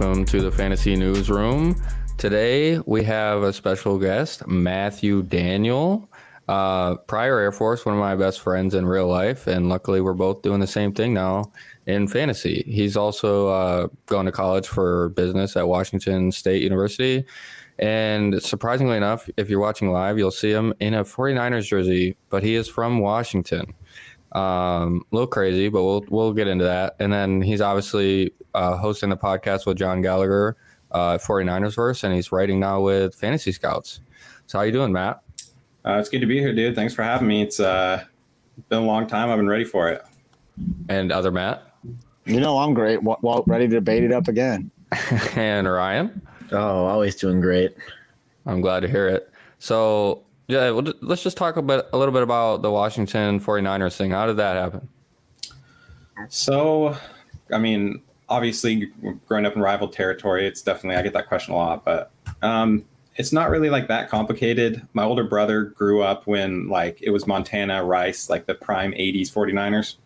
welcome to the Fantasy Newsroom. Today we have a special guest, Matthew Daniel. Uh, prior Air Force, one of my best friends in real life, and luckily we're both doing the same thing now in fantasy. He's also uh, going to college for business at Washington State University. And surprisingly enough, if you're watching live, you'll see him in a 49ers jersey, but he is from Washington. Um, a little crazy, but we'll we'll get into that. And then he's obviously uh, hosting the podcast with John Gallagher, uh, 49ers verse, and he's writing now with Fantasy Scouts. So how you doing, Matt? Uh, it's good to be here, dude. Thanks for having me. It's uh, been a long time. I've been ready for it. And other Matt? You know I'm great. Well, ready to bait it up again. and Ryan? Oh, always doing great. I'm glad to hear it. So yeah, well, let's just talk a bit, a little bit about the Washington 49ers thing. How did that happen? So, I mean, obviously, growing up in rival territory, it's definitely I get that question a lot, but um, it's not really like that complicated. My older brother grew up when like it was Montana Rice, like the prime 80s 49ers,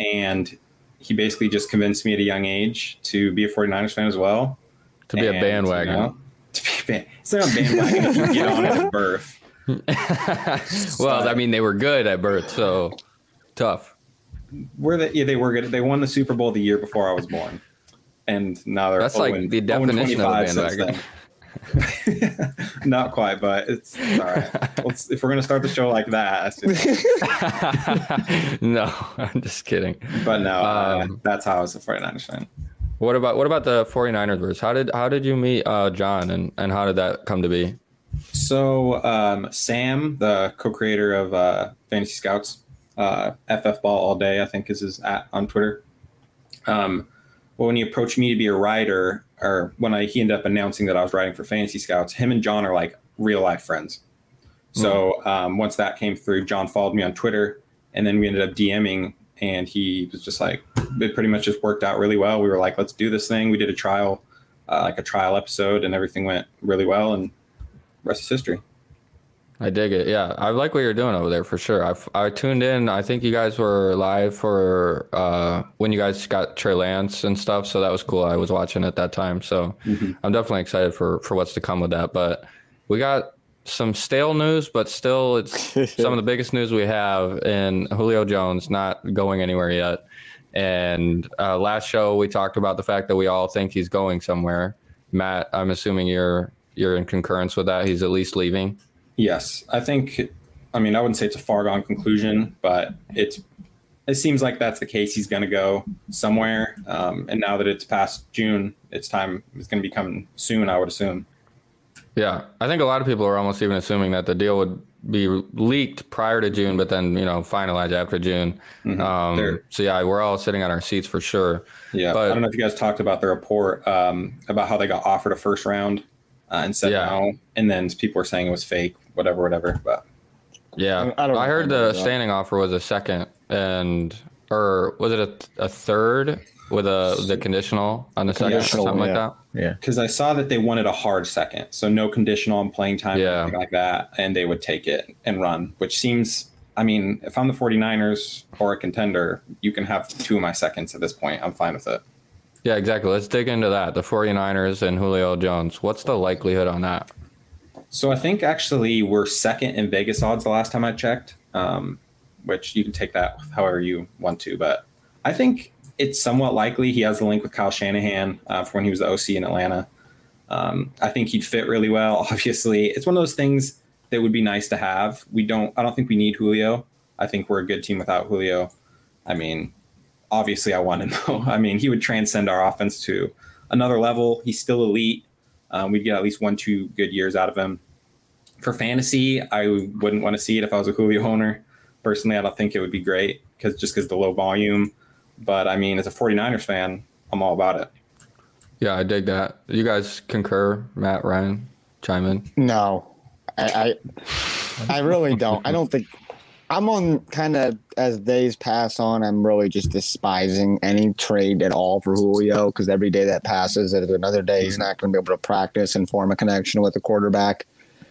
and he basically just convinced me at a young age to be a 49ers fan as well. To be and, a bandwagon. You know, to be a band, it's not a bandwagon if you get on it at birth. well, I mean, they were good at birth, so tough. Were they? Yeah, they were good. They won the Super Bowl the year before I was born, and now they're that's like oh the definition of a bandwagon. Not quite, but it's all right. Let's, if we're gonna start the show like that, no, I'm just kidding. But no, uh, um, uh, that's how I was a 49ers fan. What about what about the 49ers verse? How did how did you meet uh, John and and how did that come to be? So um, Sam, the co-creator of uh, Fantasy Scouts, uh, FF Ball All Day, I think is his at on Twitter. Um, well, when he approached me to be a writer, or when I he ended up announcing that I was writing for Fantasy Scouts, him and John are like real life friends. So hmm. um, once that came through, John followed me on Twitter, and then we ended up DMing, and he was just like, it pretty much just worked out really well. We were like, let's do this thing. We did a trial, uh, like a trial episode, and everything went really well. And rest is history. I dig it. Yeah, I like what you're doing over there for sure. I I tuned in. I think you guys were live for uh, when you guys got Trey Lance and stuff. So that was cool. I was watching at that time. So mm-hmm. I'm definitely excited for for what's to come with that. But we got some stale news, but still, it's some of the biggest news we have. in Julio Jones not going anywhere yet. And uh, last show we talked about the fact that we all think he's going somewhere. Matt, I'm assuming you're you're in concurrence with that. He's at least leaving. Yes, I think. I mean, I wouldn't say it's a far gone conclusion, but it's. It seems like that's the case. He's going to go somewhere, um, and now that it's past June, it's time. It's going to be coming soon. I would assume. Yeah, I think a lot of people are almost even assuming that the deal would be leaked prior to June, but then you know finalized after June. Mm-hmm. Um, so yeah, we're all sitting on our seats for sure. Yeah, but, I don't know if you guys talked about the report um, about how they got offered a first round uh, and said yeah. no, and then people were saying it was fake, whatever, whatever. But yeah, I, I heard the standing offer was a second, and or was it a, a third with a the conditional on the second, something yeah. like that? Yeah, because I saw that they wanted a hard second, so no conditional on playing time, yeah. anything like that, and they would take it and run, which seems. I mean, if I'm the 49ers or a contender, you can have two of my seconds at this point. I'm fine with it. Yeah, exactly. Let's dig into that. The 49ers and Julio Jones. What's the likelihood on that? So I think actually we're second in Vegas odds the last time I checked, um, which you can take that however you want to. But I think it's somewhat likely he has a link with Kyle Shanahan uh, for when he was the OC in Atlanta. Um, I think he'd fit really well. Obviously, it's one of those things that would be nice to have. We don't. I don't think we need Julio. I think we're a good team without Julio. I mean, obviously I want him though. I mean, he would transcend our offense to another level. He's still elite. Um, we'd get at least one, two good years out of him. For fantasy, I wouldn't want to see it if I was a Julio owner. Personally, I don't think it would be great because just because the low volume. But I mean, as a 49ers fan, I'm all about it. Yeah, I dig that. You guys concur, Matt, Ryan, chime in? No, I, I, I really don't. I don't think I'm on kind of as days pass on. I'm really just despising any trade at all for Julio because every day that passes is another day he's not going to be able to practice and form a connection with the quarterback.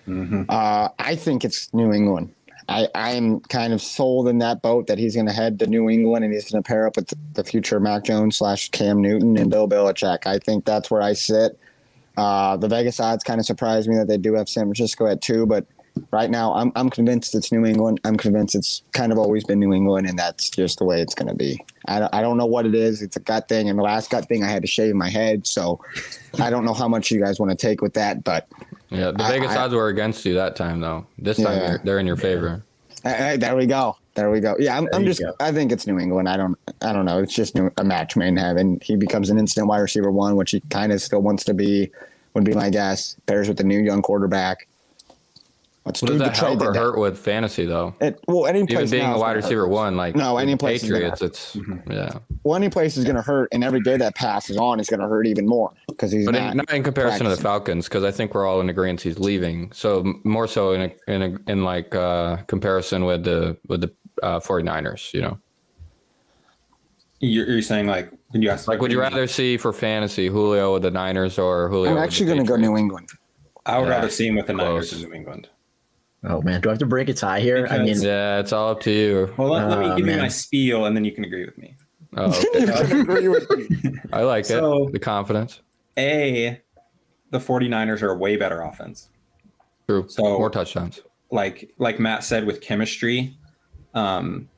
Mm-hmm. Uh, I think it's New England. I, I'm kind of sold in that boat that he's going to head to New England and he's going to pair up with the future Mac Jones slash Cam Newton and Bill Belichick. I think that's where I sit. Uh, the Vegas odds kind of surprised me that they do have San Francisco at two, but right now I'm, I'm convinced it's New England. I'm convinced it's kind of always been New England, and that's just the way it's going to be. I don't, I don't know what it is. It's a gut thing, and the last gut thing I had to shave my head, so I don't know how much you guys want to take with that, but Yeah, the I- Vegas I- odds were against you that time, though. This time Yeah. they're in your favor. Hey, hey, there we go. There we go. Yeah, I'm, I'm just. go. I think it's New England. I don't. I don't know. It's just new, a match made in heaven. He becomes an instant wide receiver one, which he kind of still wants to be. Would be my guess. Pairs with the new young quarterback. Let's Well, do does the that trade help or hurt with fantasy though? It, well, any place Even place being now a wide receiver hurt. one, like No, any the place is gonna Patriots, it's yeah. Well, any place is going to hurt, and every day that passes on is going to hurt even more because he's But not. in, not in comparison to the. Falcons, because I think we're all in agreement he's leaving. So more so in a, in a, in like uh, comparison with the with the uh, 49ers, you know. You're, you're saying like when you ask Like, would you rather see for fantasy Julio with the Niners or Julio? I'm actually going to go New England. I would Yeah, rather see him with the Niners close. in New England. Oh man, do I have to break a tie here? I mean, Yeah, it's all up to you. Well, let, let me Ah, give you my spiel, and then you can agree with me. Oh, okay. You can agree with me. I like So- it. The confidence. A, the 49ers are a way better offense. True. So- more touchdowns. like like Matt said with chemistry, um,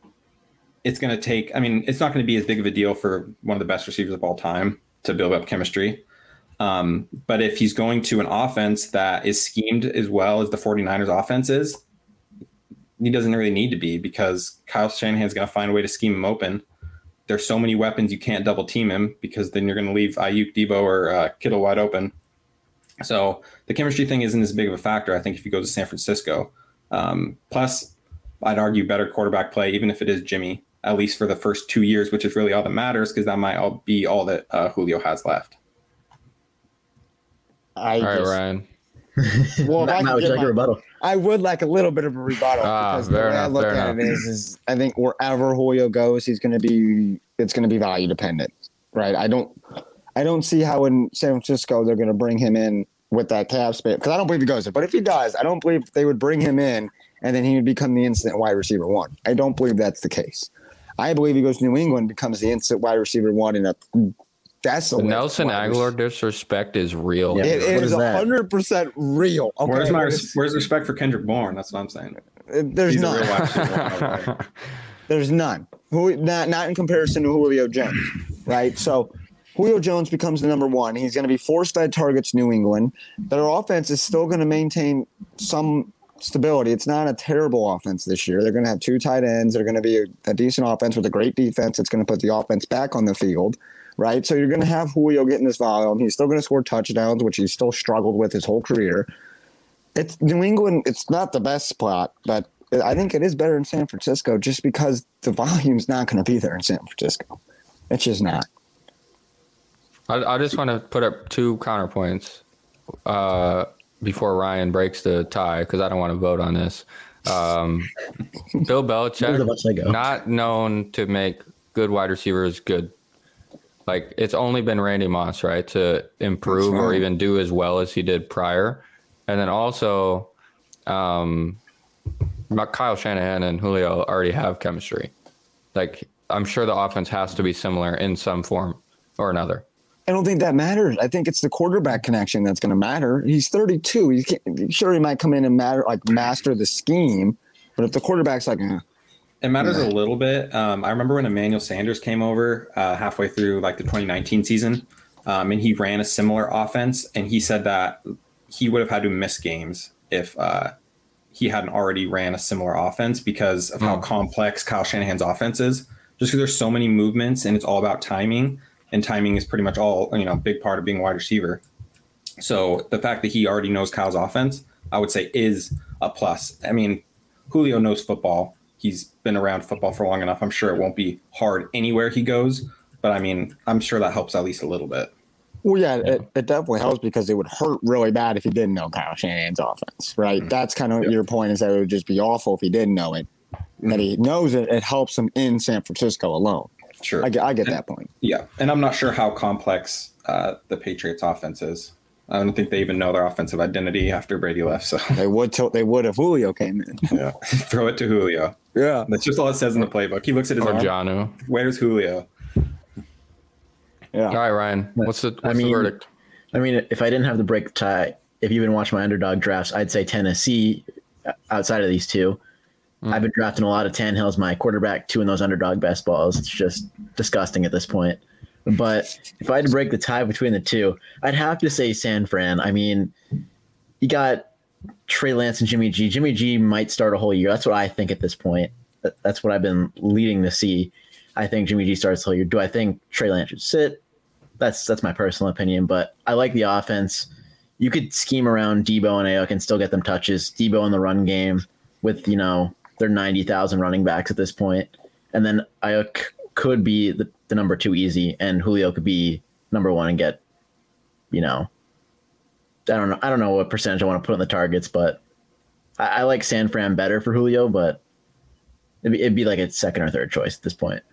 it's going to take. I mean, it's not going to be as big of a deal for one of the best receivers of all time to build up chemistry. Um, but if he's going to an offense that is schemed as well as the 49ers offense is, he doesn't really need to be because Kyle Shanahan's going to find a way to scheme him open. There's so many weapons you can't double team him because then you're going to leave Aiyuk, Deebo, or uh, Kittle wide open. So the chemistry thing isn't as big of a factor, I think, if you go to San Francisco. Um, plus, I'd argue better quarterback play, even if it is Jimmy, at least for the first two years, which is really all that matters because that might all be all that uh, Julio has left. I All right, just, Ryan. well, if Matt, I, Matt, would like my- a rebuttal? I would like a little bit of a rebuttal Ah, because the fair way I look at enough. it is, is I think wherever Julio goes, he's going to be it's going to be value dependent, right? I don't I don't see how in San Francisco they're going to bring him in with that cap space because I don't believe he goes there. But if he does, I don't believe they would bring him in and then he would become the instant wide receiver one. I don't believe that's the case. I believe he goes to New England, becomes the instant wide receiver one, and a that's The Nelson Agholor disrespect is real. Yeah. It, it What is is that? hundred percent real. Okay? Where's my where's respect for Kendrick Bourne? That's what I'm saying. Uh, there's He's none. real wide receiver one. There's none. Who not not in comparison to Julio Jones, right? So Julio Jones becomes the number one. He's going to be force fed targets New England. Their offense is still going to maintain some stability. It's not a terrible offense this year. They're going to have two tight ends. They're going to be a, a decent offense with a great defense. It's going to put the offense back on the field, right? So you're going to have Julio getting this volume. He's still going to score touchdowns, which he's still struggled with his whole career. It's New England. It's not the best spot, but I think it is better in San Francisco just because the volume's not going to be there in San Francisco. It's just not. I, I just want to put up two counterpoints uh, before Ryan breaks the tie because I don't want to vote on this. Um, Bill Where Belichick, butts I go? not known to make good wide receivers good. Like it's only been Randy Moss, right, to improve That's or even do as well as he did prior, and then also, um, Kyle Shanahan and Julio already have chemistry. Like I'm sure the offense has to be similar in some form or another. I don't think that matters. I think it's the quarterback connection that's going to matter. He's 32. He sure he might come in and matter like master the scheme, but if the quarterback's like, eh, It matters a little bit. Um, I remember when Emmanuel Sanders came over uh, halfway through like the 2019 season, um, and he ran a similar offense, and he said that he would have had to miss games if uh, he hadn't already ran a similar offense because of how Hmm. complex Kyle Shanahan's offense is. Just because there's so many movements and it's all about timing, and timing is pretty much all you know, a big part of being a wide receiver. So the fact that he already knows Kyle's offense, I would say, is a plus. I mean, Julio knows football. He's been around football for long enough. I'm sure it won't be hard anywhere he goes. But I mean, I'm sure that helps at least a little bit. well, yeah, It, it definitely helps because it would hurt really bad if he didn't know Kyle Shanahan's offense, right? That's kind of Yeah. your point is that it would just be awful if he didn't know it. That he knows it, it helps him in San Francisco alone. Sure. I get, I get that point. yeah. And I'm not sure how complex uh, the Patriots offense is. I don't think they even know their offensive identity after Brady left. So They would till they would if Julio came in. yeah, throw it to Julio. Yeah. That's just all it says in the playbook. He looks at his Or arm. Janu. Where's Julio? Yeah. All right, Ryan. What's the, what's I the mean- verdict? I mean, if I didn't have the break the tie, if you've been watching my underdog drafts, I'd say Tennessee uh, outside of these two. I've been drafting a lot of Tannehill as my quarterback, two in those underdog best balls. It's just disgusting at this point. But if I had to break the tie between the two, I'd have to say San Fran. I mean, you got Trey Lance and Jimmy G. Jimmy G might start a whole year. That's what I think at this point. That's what I've been leading to see. I think Jimmy G starts the whole year. Do I think Trey Lance should sit? That's that's my personal opinion, but I like the offense. You could scheme around Deebo and Aiyuk and still get them touches. Deebo in the run game with you know their ninety thousand running backs at this point, and then Aiyuk could be the, the number two easy, and Julio could be number one and get, you know, I don't know. I don't know what percentage I want to put on the targets, but I, I like San Fran better for Julio, but it'd be, it'd be like a second or third choice at this point.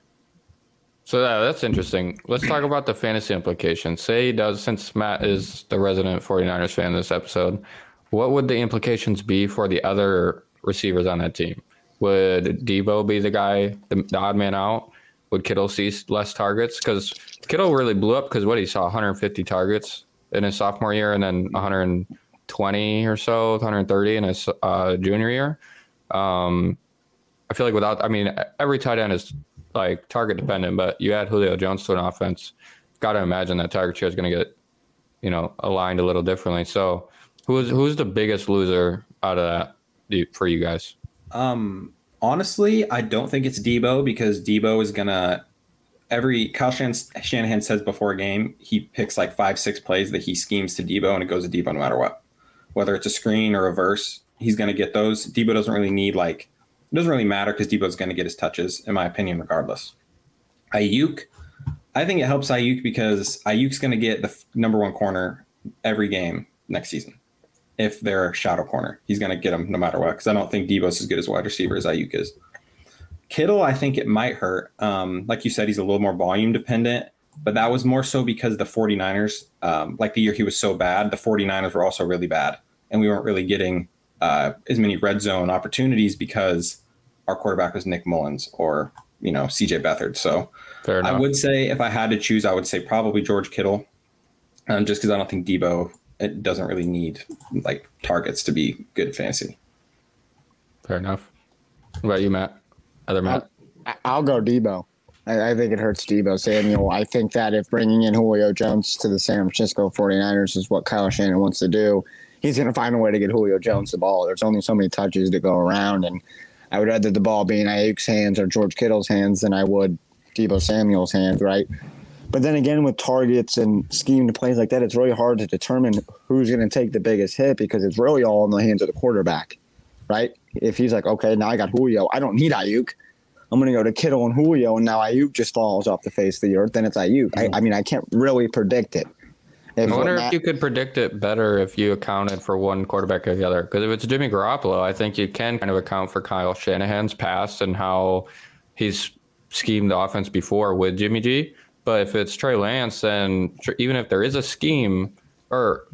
So yeah, that's interesting. Let's talk about the fantasy implications. Say he does, since Matt is the resident 49ers fan this episode, what would the implications be for the other receivers on that team? Would Deebo be the guy, the, the odd man out? Would Kittle see less targets? Because Kittle really blew up because what he saw 150 targets in his sophomore year and then 120 or so, 130 in his uh, junior year. Um, I feel like without, I mean, every tight end is like target dependent, but you add Julio Jones to an offense, got to imagine that target share is going to get, you know, aligned a little differently. So, who's who's the biggest loser out of that for you guys? Um, honestly, I don't think it's Deebo because Deebo is gonna every Kyle Shan- Shanahan says before a game he picks like five six plays that he schemes to Deebo and it goes to Deebo no matter what, whether it's a screen or a verse, he's gonna get those. Deebo doesn't really need like it doesn't really matter because Deebo's gonna get his touches in my opinion regardless. Aiyuk, I think it helps Aiyuk because Aiyuk's gonna get the f- number one corner every game next season if they're a shadow corner. He's going to get them no matter what because I don't think Deebo's as good as wide receiver as Aiyuk is. Kittle, I think it might hurt. Um, like you said, he's a little more volume dependent, but that was more so because the 49ers, um, like the year he was so bad, the 49ers were also really bad. And we weren't really getting uh, as many red zone opportunities because our quarterback was Nick Mullens or, you know, CJ Beathard. So. I would say if I had to choose, I would say probably George Kittle, um, just because I don't think Deebo it doesn't really need like targets to be good fantasy. Fair enough. What about you, Matt? Other Matt? I- I'll go Deebo. I, I think it hurts Deebo Samuel. I think that if bringing in Julio Jones to the San Francisco 49ers is what Kyle Shannon wants to do, he's going to find a way to get Julio Jones the ball. There's only so many touches to go around, and I would rather the ball be in Aiyuk's hands or George Kittle's hands than I would Deebo Samuel's hands, right? But then again, with targets and scheme to plays like that, it's really hard to determine who's going to take the biggest hit because it's really all in the hands of the quarterback, right? If he's like, okay, now I got Julio, I don't need Aiyuk. I'm going to go to Kittle and Julio, and now Aiyuk just falls off the face of the earth. Then it's Aiyuk. I, I mean, I can't really predict it. If I wonder if you could predict it better if you accounted for one quarterback or the other. Because if it's Jimmy Garoppolo, I think you can kind of account for Kyle Shanahan's past and how he's schemed the offense before with Jimmy G. But if it's Trey Lance, then even if there is a scheme, or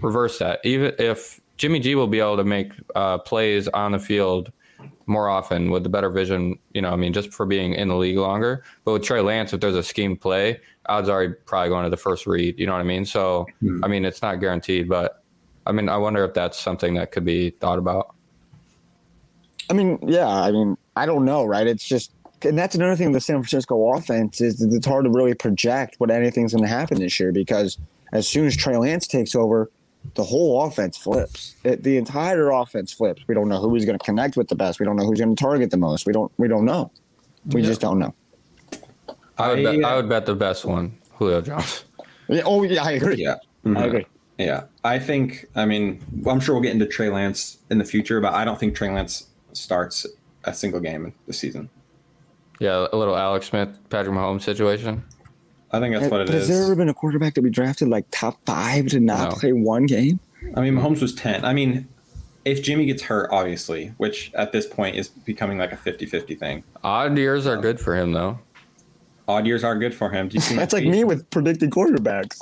reverse that, even if Jimmy G will be able to make uh, plays on the field more often with the better vision, you know, I mean, just for being in the league longer. But with Trey Lance, if there's a scheme play, odds are he'd probably going to the first read. You know what I mean? So, Hmm. I mean, it's not guaranteed, but I mean, I wonder if that's something that could be thought about. I mean, yeah, I mean, I don't know, right? It's just, and that's another thing the San Francisco offense is it's hard to really project what anything's going to happen this year because as soon as Trey Lance takes over, the whole offense flips. It, the entire offense flips. We don't know who he's going to connect with the best. We don't know who's going to target the most. We don't. We don't know. We just don't know. I would, I, bet, uh, I would bet the best one, Julio Jones. Yeah, oh yeah, I agree. Yeah. I Mhm. agree. Yeah. I think, I mean, I'm sure we'll get into Trey Lance in the future, but I don't think Trey Lance starts a single game this season. Yeah, a little Alex Smith, Patrick Mahomes situation. I think that's what it But is. has there ever been a quarterback that we drafted like top five to not No. play one game? I mean, Mahomes was 10. I mean, if Jimmy gets hurt, obviously, which at this point is becoming like a 50 50 thing, Odd years are good for him, though. odd years are good for him. Do you see That's like me with predicting quarterbacks.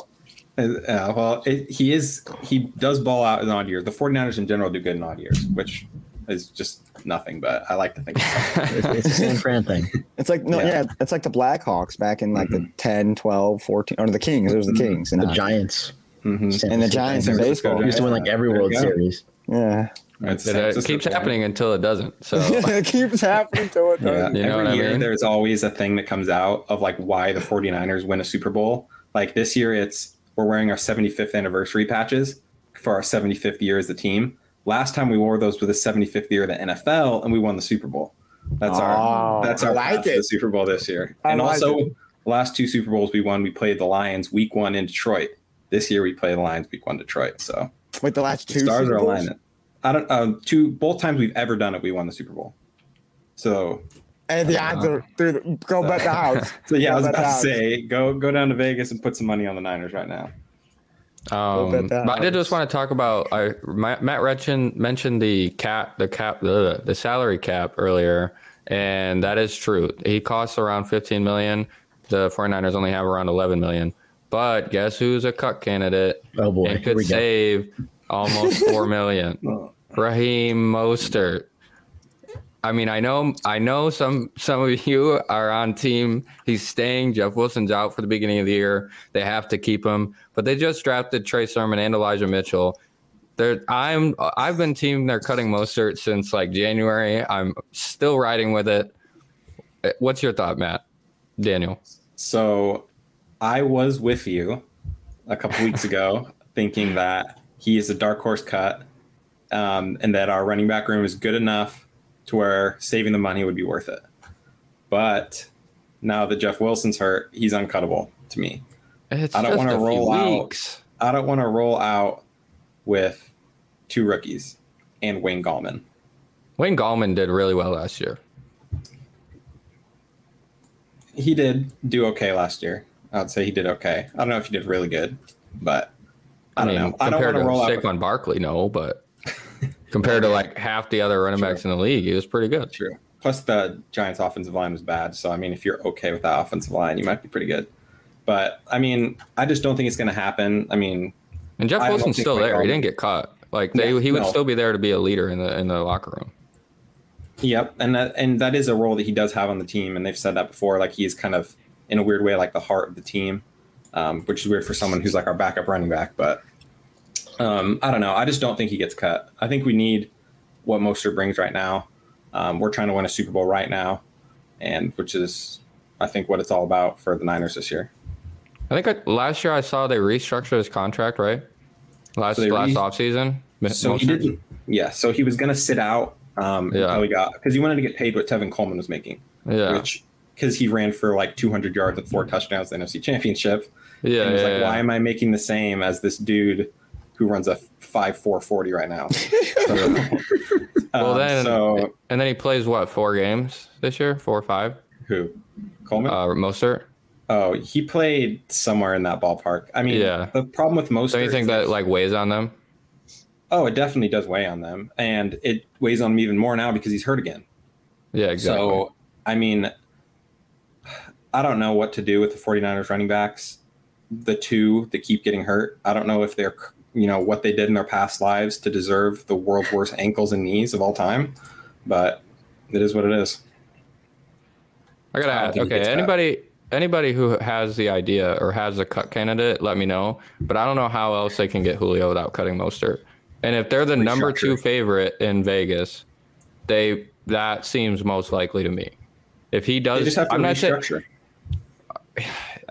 Uh, well, it, he is he does ball out in odd years. The 49ers in general do good in odd years, which is just nothing. But I like to think. It's, it's a San Fran thing. It's like no, Yeah. yeah, it's like the Blackhawks back in like the 10, 12, 14 or the Kings. It was the Kings and The Giants. hmm San and the Giants in baseball. Giants. used to win like every World. Series. Yeah, It's It, uh, keeps happening until it doesn't. So it keeps happening to it. Doesn't it? You know Every what I year mean? there's always a thing that comes out of like why the 49ers win a Super Bowl. Like this year it's we're wearing our 75th anniversary patches for our 75th year as a team. Last time we wore those with the 75th year of the NFL and we won the Super Bowl. That's Oh, our that's our like the Super Bowl this year. I and like also it. last two Super Bowls we won, we played the Lions week 1 in Detroit. This year we play the Lions week 1 Detroit. So Wait, the last the two stars Super are aligning. I don't uh, two both times we've ever done it we won the Super Bowl. So and the odds are through. The, go bet the house. So yeah, I was about the to house. say go go down to Vegas and put some money on the Niners right now. Um, but I did just want to talk about. I Matt Matt Retchen mentioned the cap, the cap, the the salary cap earlier, and that is true. He costs around 15 million. The 49ers only have around 11 million. But guess who's a cut candidate Oh boy, and could we go. save almost four million? Raheem Mostert. I mean, I know, I know some some of you are on team. He's staying. Jeff Wilson's out for the beginning of the year. They have to keep him, but they just drafted Trey Sermon and Elijah Mitchell. They're, I'm I've been team they're cutting Mostert since like January. I'm still riding with it. Uh, What's your thought, Matt? Daniel. So I was with you a couple weeks ago, thinking that he is a dark horse cut, um, and that our running back room is good enough to where saving the money would be worth it. But now that Jeff Wilson's hurt, he's uncuttable to me. It's I don't a few roll out. I don't want to roll out with two rookies and Wayne Gallman. Wayne Gallman did really well last year. He did do okay last year. I would say he did okay. I don't know if he did really good, but I, don't mean, know. I don't compared want to roll to out. Saquon Barkley, no, but compared to like half the other running backs in the league, he was pretty good. True. Plus, the Giants' offensive line was bad. So, I mean, if you're okay with that offensive line, you might be pretty good. But I mean, I just don't think it's going to happen. I mean, And Jeff Wilson's still there. He didn't get caught. Like they, he would no. still be there to be a leader in the in the locker room. Yep, and that and that is a role that he does have on the team, and they've said that before. Like he's kind of in a weird way like the heart of the team, um, which is weird for someone who's like our backup running back. But um, I don't know. I just don't think he gets cut. I think we need what Mostert brings right now. Um, we're trying to win a Super Bowl right now, and which is I think what it's all about for the Niners this year. I think I, last year I saw they restructured his contract, right? Last So last re- offseason. So he didn't. Yeah. So he was going to sit out um, Yeah. until he got because he wanted to get paid what Tevin Coleman was making. Yeah. which because he ran for like 200 yards and four touchdowns in the NFC Championship. yeah. and it was yeah, like, yeah. why am I making the same as this dude who runs a five four forty right now? Well, Um, then, so and then he plays what four games this year? Four or five? who Coleman? Uh, Mostert. oh, he played somewhere in that ballpark. I mean, Yeah. The problem with most So you think that like weighs on them? oh, it definitely does weigh on them, and it weighs on him even more now because he's hurt again. Yeah, exactly. So, I mean, I don't know what to do with the 49ers running backs. The two that keep getting hurt. I don't know if they're, you know, what they did in their past lives to deserve the world's worst ankles and knees of all time, but it is what it is. I gotta I ask. Okay, gets cut. anybody anybody who has the idea or has a cut candidate, let me know. But I don't know how else they can get Julio without cutting Mostert. And if they're the number two favorite in Vegas, they that seems most likely to me. If he does, They just have to I'm not saying restructure.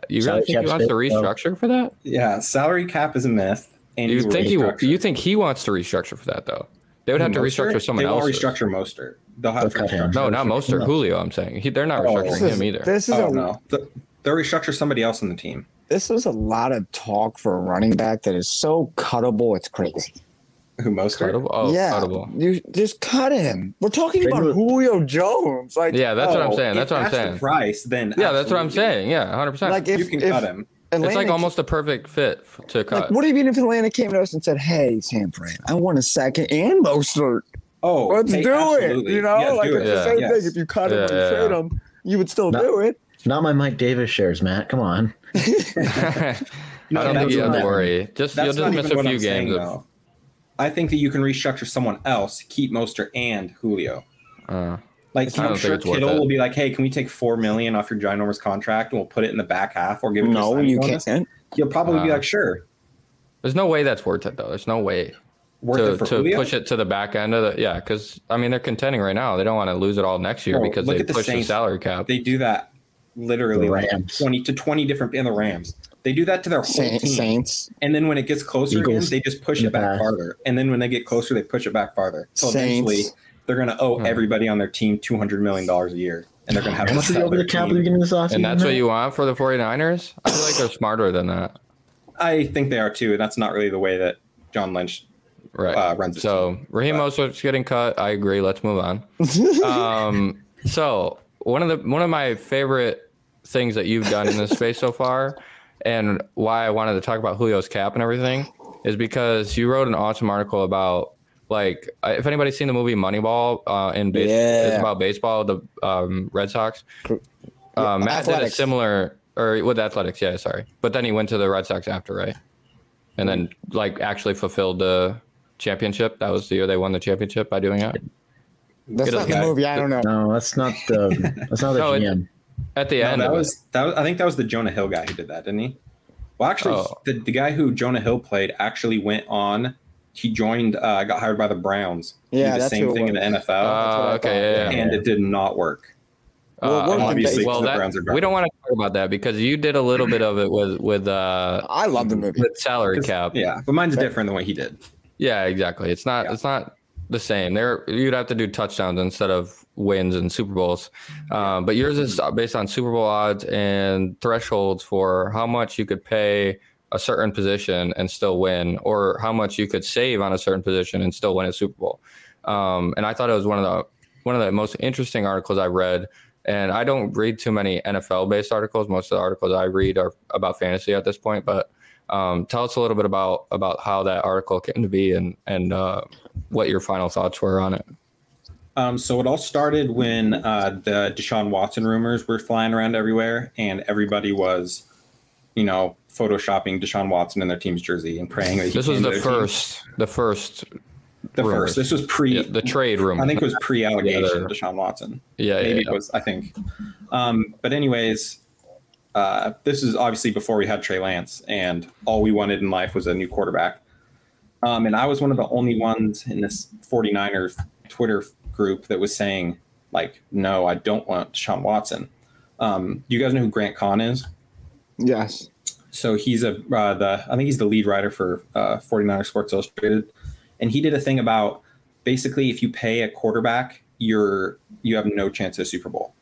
you Salary really think he cap's wants to big, though. restructure for that. Yeah, salary cap is a myth. And You think he you think he wants to restructure for that though? They would have to Mostert? restructure someone They won't else. restructure Mostert. They'll have to They'll cut restructure. No, not Mostert. No. Julio. I'm saying he, they're not Oh, restructuring This is, him either. this is Oh a no, Th- they'll restructure somebody else on the team. this is a lot of talk for a running back that is so cuttable. It's crazy. Who Mostert? Cuttable? Oh, yeah, cuttable. you just cut him. We're talking They about do Julio Jones. Like, Yeah, that's what I'm Oh, saying. That's what I'm the saying. price, then Yeah, that's what I'm saying. Yeah, 100. percent like if, you can if cut him. Atlanta, It's like almost a perfect fit to cut. Like, what do you mean if Atlanta came to us and said, "Hey, Sam Fran, I want a second and Mostert. Oh, Let's hey, do it." You know, Yes, like do it's it. the Yeah. same Yes. thing. If you cut him Yeah, and you yeah, trade yeah. him, you would still No. do it. Not my Mike Davis shares, Matt. Come on. No, I don't think you have to worry. Just you'll just miss a few I'm saying, games. Of. I think that you can restructure someone else, keep Mostert and Julio. uh, Like I I'm sure Kittle will be like, "Hey, can we take four million off your ginormous contract and we'll put it in the back half or give it to a No, you bonus?" can't. You'll probably be Uh, like, "Sure." there's no way that's worth it though. There's no way Worth to, it to push it to the back end of the yeah. Because I mean they're contending right now. They don't want to lose it all next year Bro, because they at the pushed the salary cap. They do that literally The like twenty to twenty different in the Rams. They do that to their whole Saints, team, Saints, and then when it gets closer Eagles again, they just push it back past. farther. And then when they get closer, they push it back farther. So eventually, Saints. They're going to owe Hmm. everybody on their team two hundred million dollars a year, and they're going to have How to much is sell over the cap at team. the beginning of this offseason? and that's what you want for the 49ers? I feel like they're smarter than that. I think they are too, and that's not really the way that John Lynch Right. uh, runs. his so team. Raheem But- Mostert's getting cut. I agree. Let's move on. um, so one of the one of my favorite things that you've done in this space so far, and why I wanted to talk about Julio's cap and everything, is because you wrote an awesome article about like if anybody's seen the movie Moneyball uh, in base, it's about baseball, the um, Red Sox. Uh, Matt did a similar, or with athletics, yeah, sorry. But then he went to the Red Sox after, right? And then like actually fulfilled the championship. That was the year they won the championship by doing it. That's Get not it. the movie. I don't know. No, that's not the that's not the No, it- At the No, end, that was that. Was, I think that was the Jonah Hill guy who did that, didn't he? Well, actually, Oh. the, the guy who Jonah Hill played actually went on. He joined, uh, got hired by the Browns. to Yeah, do the that's same thing in the. NFL, Uh, okay, yeah, yeah. and it did not work. Well, Uh, we're obviously well, the that- Browns are we don't want to talk about that because you did a little bit of it with with uh I love the movie. with salary 'Cause- cap. Yeah, but mine's different than what he did. Yeah, exactly. It's not Yeah. it's not the same. There you'd have to do touchdowns instead of wins and Super Bowls. Um, but yours is based on Super Bowl odds and thresholds for how much you could pay a certain position and still win, or how much you could save on a certain position and still win a Super Bowl. Um, and I thought it was one of the one of the most interesting articles I read. And I don't read too many NFL based articles. Most of the articles I read are about fantasy at this point. But um, tell us a little bit about about how that article came to be and and uh, what your final thoughts were on it. Um, so it all started when uh, the Deshaun Watson rumors were flying around everywhere, and everybody was, you know, photoshopping Deshaun Watson in their team's jersey and praying that he This was came to the their team. first, the first, The rumors. first. This was pre. yeah, the trade room. I think it was pre-allegation Yeah, Deshaun Watson. yeah, yeah, Maybe yeah. it was. I think. Um, but anyways, uh, this is obviously before we had Trey Lance, and all we wanted in life was a new quarterback. Um, and I was one of the only ones in this 49ers Twitter group that was saying, like, no, I don't want Deshaun Watson. Um, you guys know who Grant Cohn is? Yes. So he's a uh, the I think he's the lead writer for uh, 49er Sports Illustrated, and he did a thing about basically if you pay a quarterback, you're you have no chance at a Super Bowl.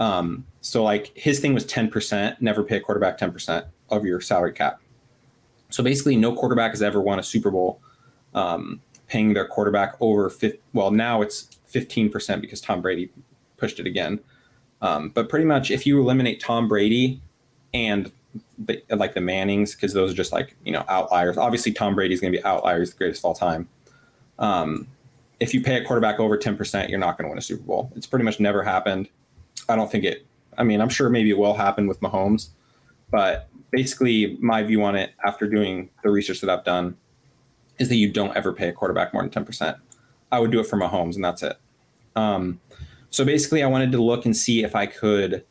Um, so like his thing was 10%, never pay a quarterback 10% of your salary cap. So basically, no quarterback has ever won a Super Bowl um, paying their quarterback over 50, well now it's 15% because Tom Brady pushed it again. Um, but pretty much if you eliminate Tom Brady and the, like the Mannings, because those are just like you know outliers. Obviously, Tom Brady's going to be outliers, the greatest of all time. Um, if you pay a quarterback over ten percent, you're not going to win a Super Bowl. It's pretty much never happened. I don't think it. I mean, I'm sure maybe it will happen with Mahomes, but basically, my view on it after doing the research that I've done is that you don't ever pay a quarterback more than ten percent. I would do it for Mahomes, and that's it. Um, so basically, I wanted to look and see if I could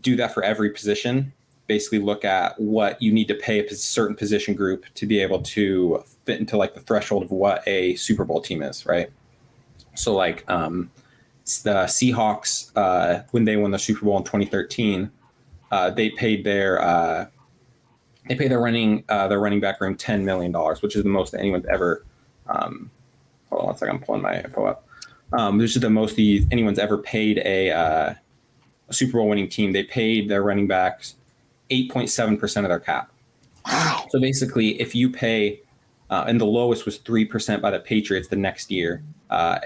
do that for every position basically look at what you need to pay a certain position group to be able to fit into like the threshold of what a Super Bowl team is, right? So like um, the Seahawks uh, when they won the Super Bowl in 2013, uh, they paid their uh, they paid their running uh, their running back room 10 million dollars, which is the most anyone's ever. Um, hold on one second, I'm pulling my info up. Um, this is the most anyone's ever paid a, uh, a Super Bowl winning team. They paid their running backs 8.7% of their cap. Wow. So basically, if you pay, uh, and the lowest was 3% by the Patriots the next year uh,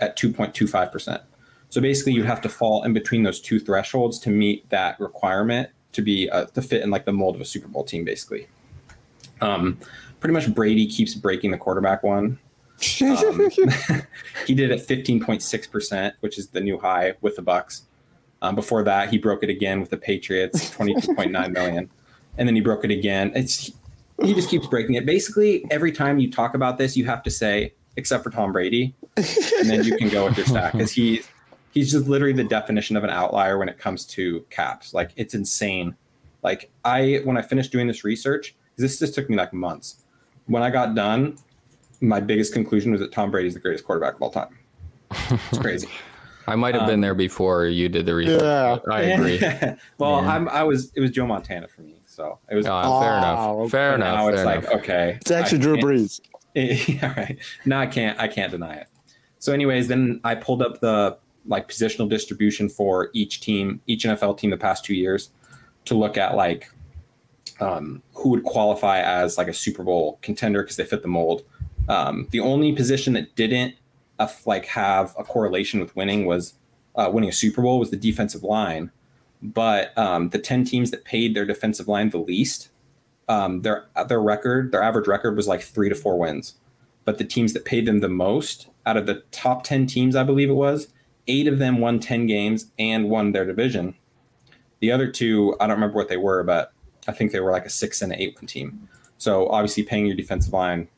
at 2.25%. So basically, you have to fall in between those two thresholds to meet that requirement to be uh, to fit in like the mold of a Super Bowl team, basically. Um, pretty much Brady keeps breaking the quarterback one. Um, he did it at 15.6%, which is the new high with the Bucs. Um, before that, he broke it again with the Patriots, 22.9 million. and then he broke it again. It's he just keeps breaking it. Basically, every time you talk about this, you have to say, except for Tom Brady, and then you can go with your stack because he he's just literally the definition of an outlier when it comes to caps. Like it's insane. Like I when I finished doing this research, this just took me like months. When I got done, my biggest conclusion was that Tom Brady is the greatest quarterback of all time. It's crazy. I might have been Um, there before you did the research. Yeah. I agree. well, Yeah. I'm I was it was Joe Montana for me. So it was Uh, fair Oh, enough. Fair and enough. now fair it's like okay. It's actually Drew Brees. yeah, right. No, I can't. I can't deny it. So, anyways, then I pulled up the like positional distribution for each team, each NFL team, the past two years, to look at like um, who would qualify as like a Super Bowl contender because they fit the mold. Um, the only position that didn't uh, like have a correlation with winning was uh, winning a Super Bowl was the defensive line. But um, the ten teams that paid their defensive line the least, um, their their record, their average record was like three to four wins. But the teams that paid them the most, out of the top ten teams, I believe it was, eight of them won ten games and won their division. The other two, I don't remember what they were, but I think they were like a six and an eight team. So obviously, paying your defensive line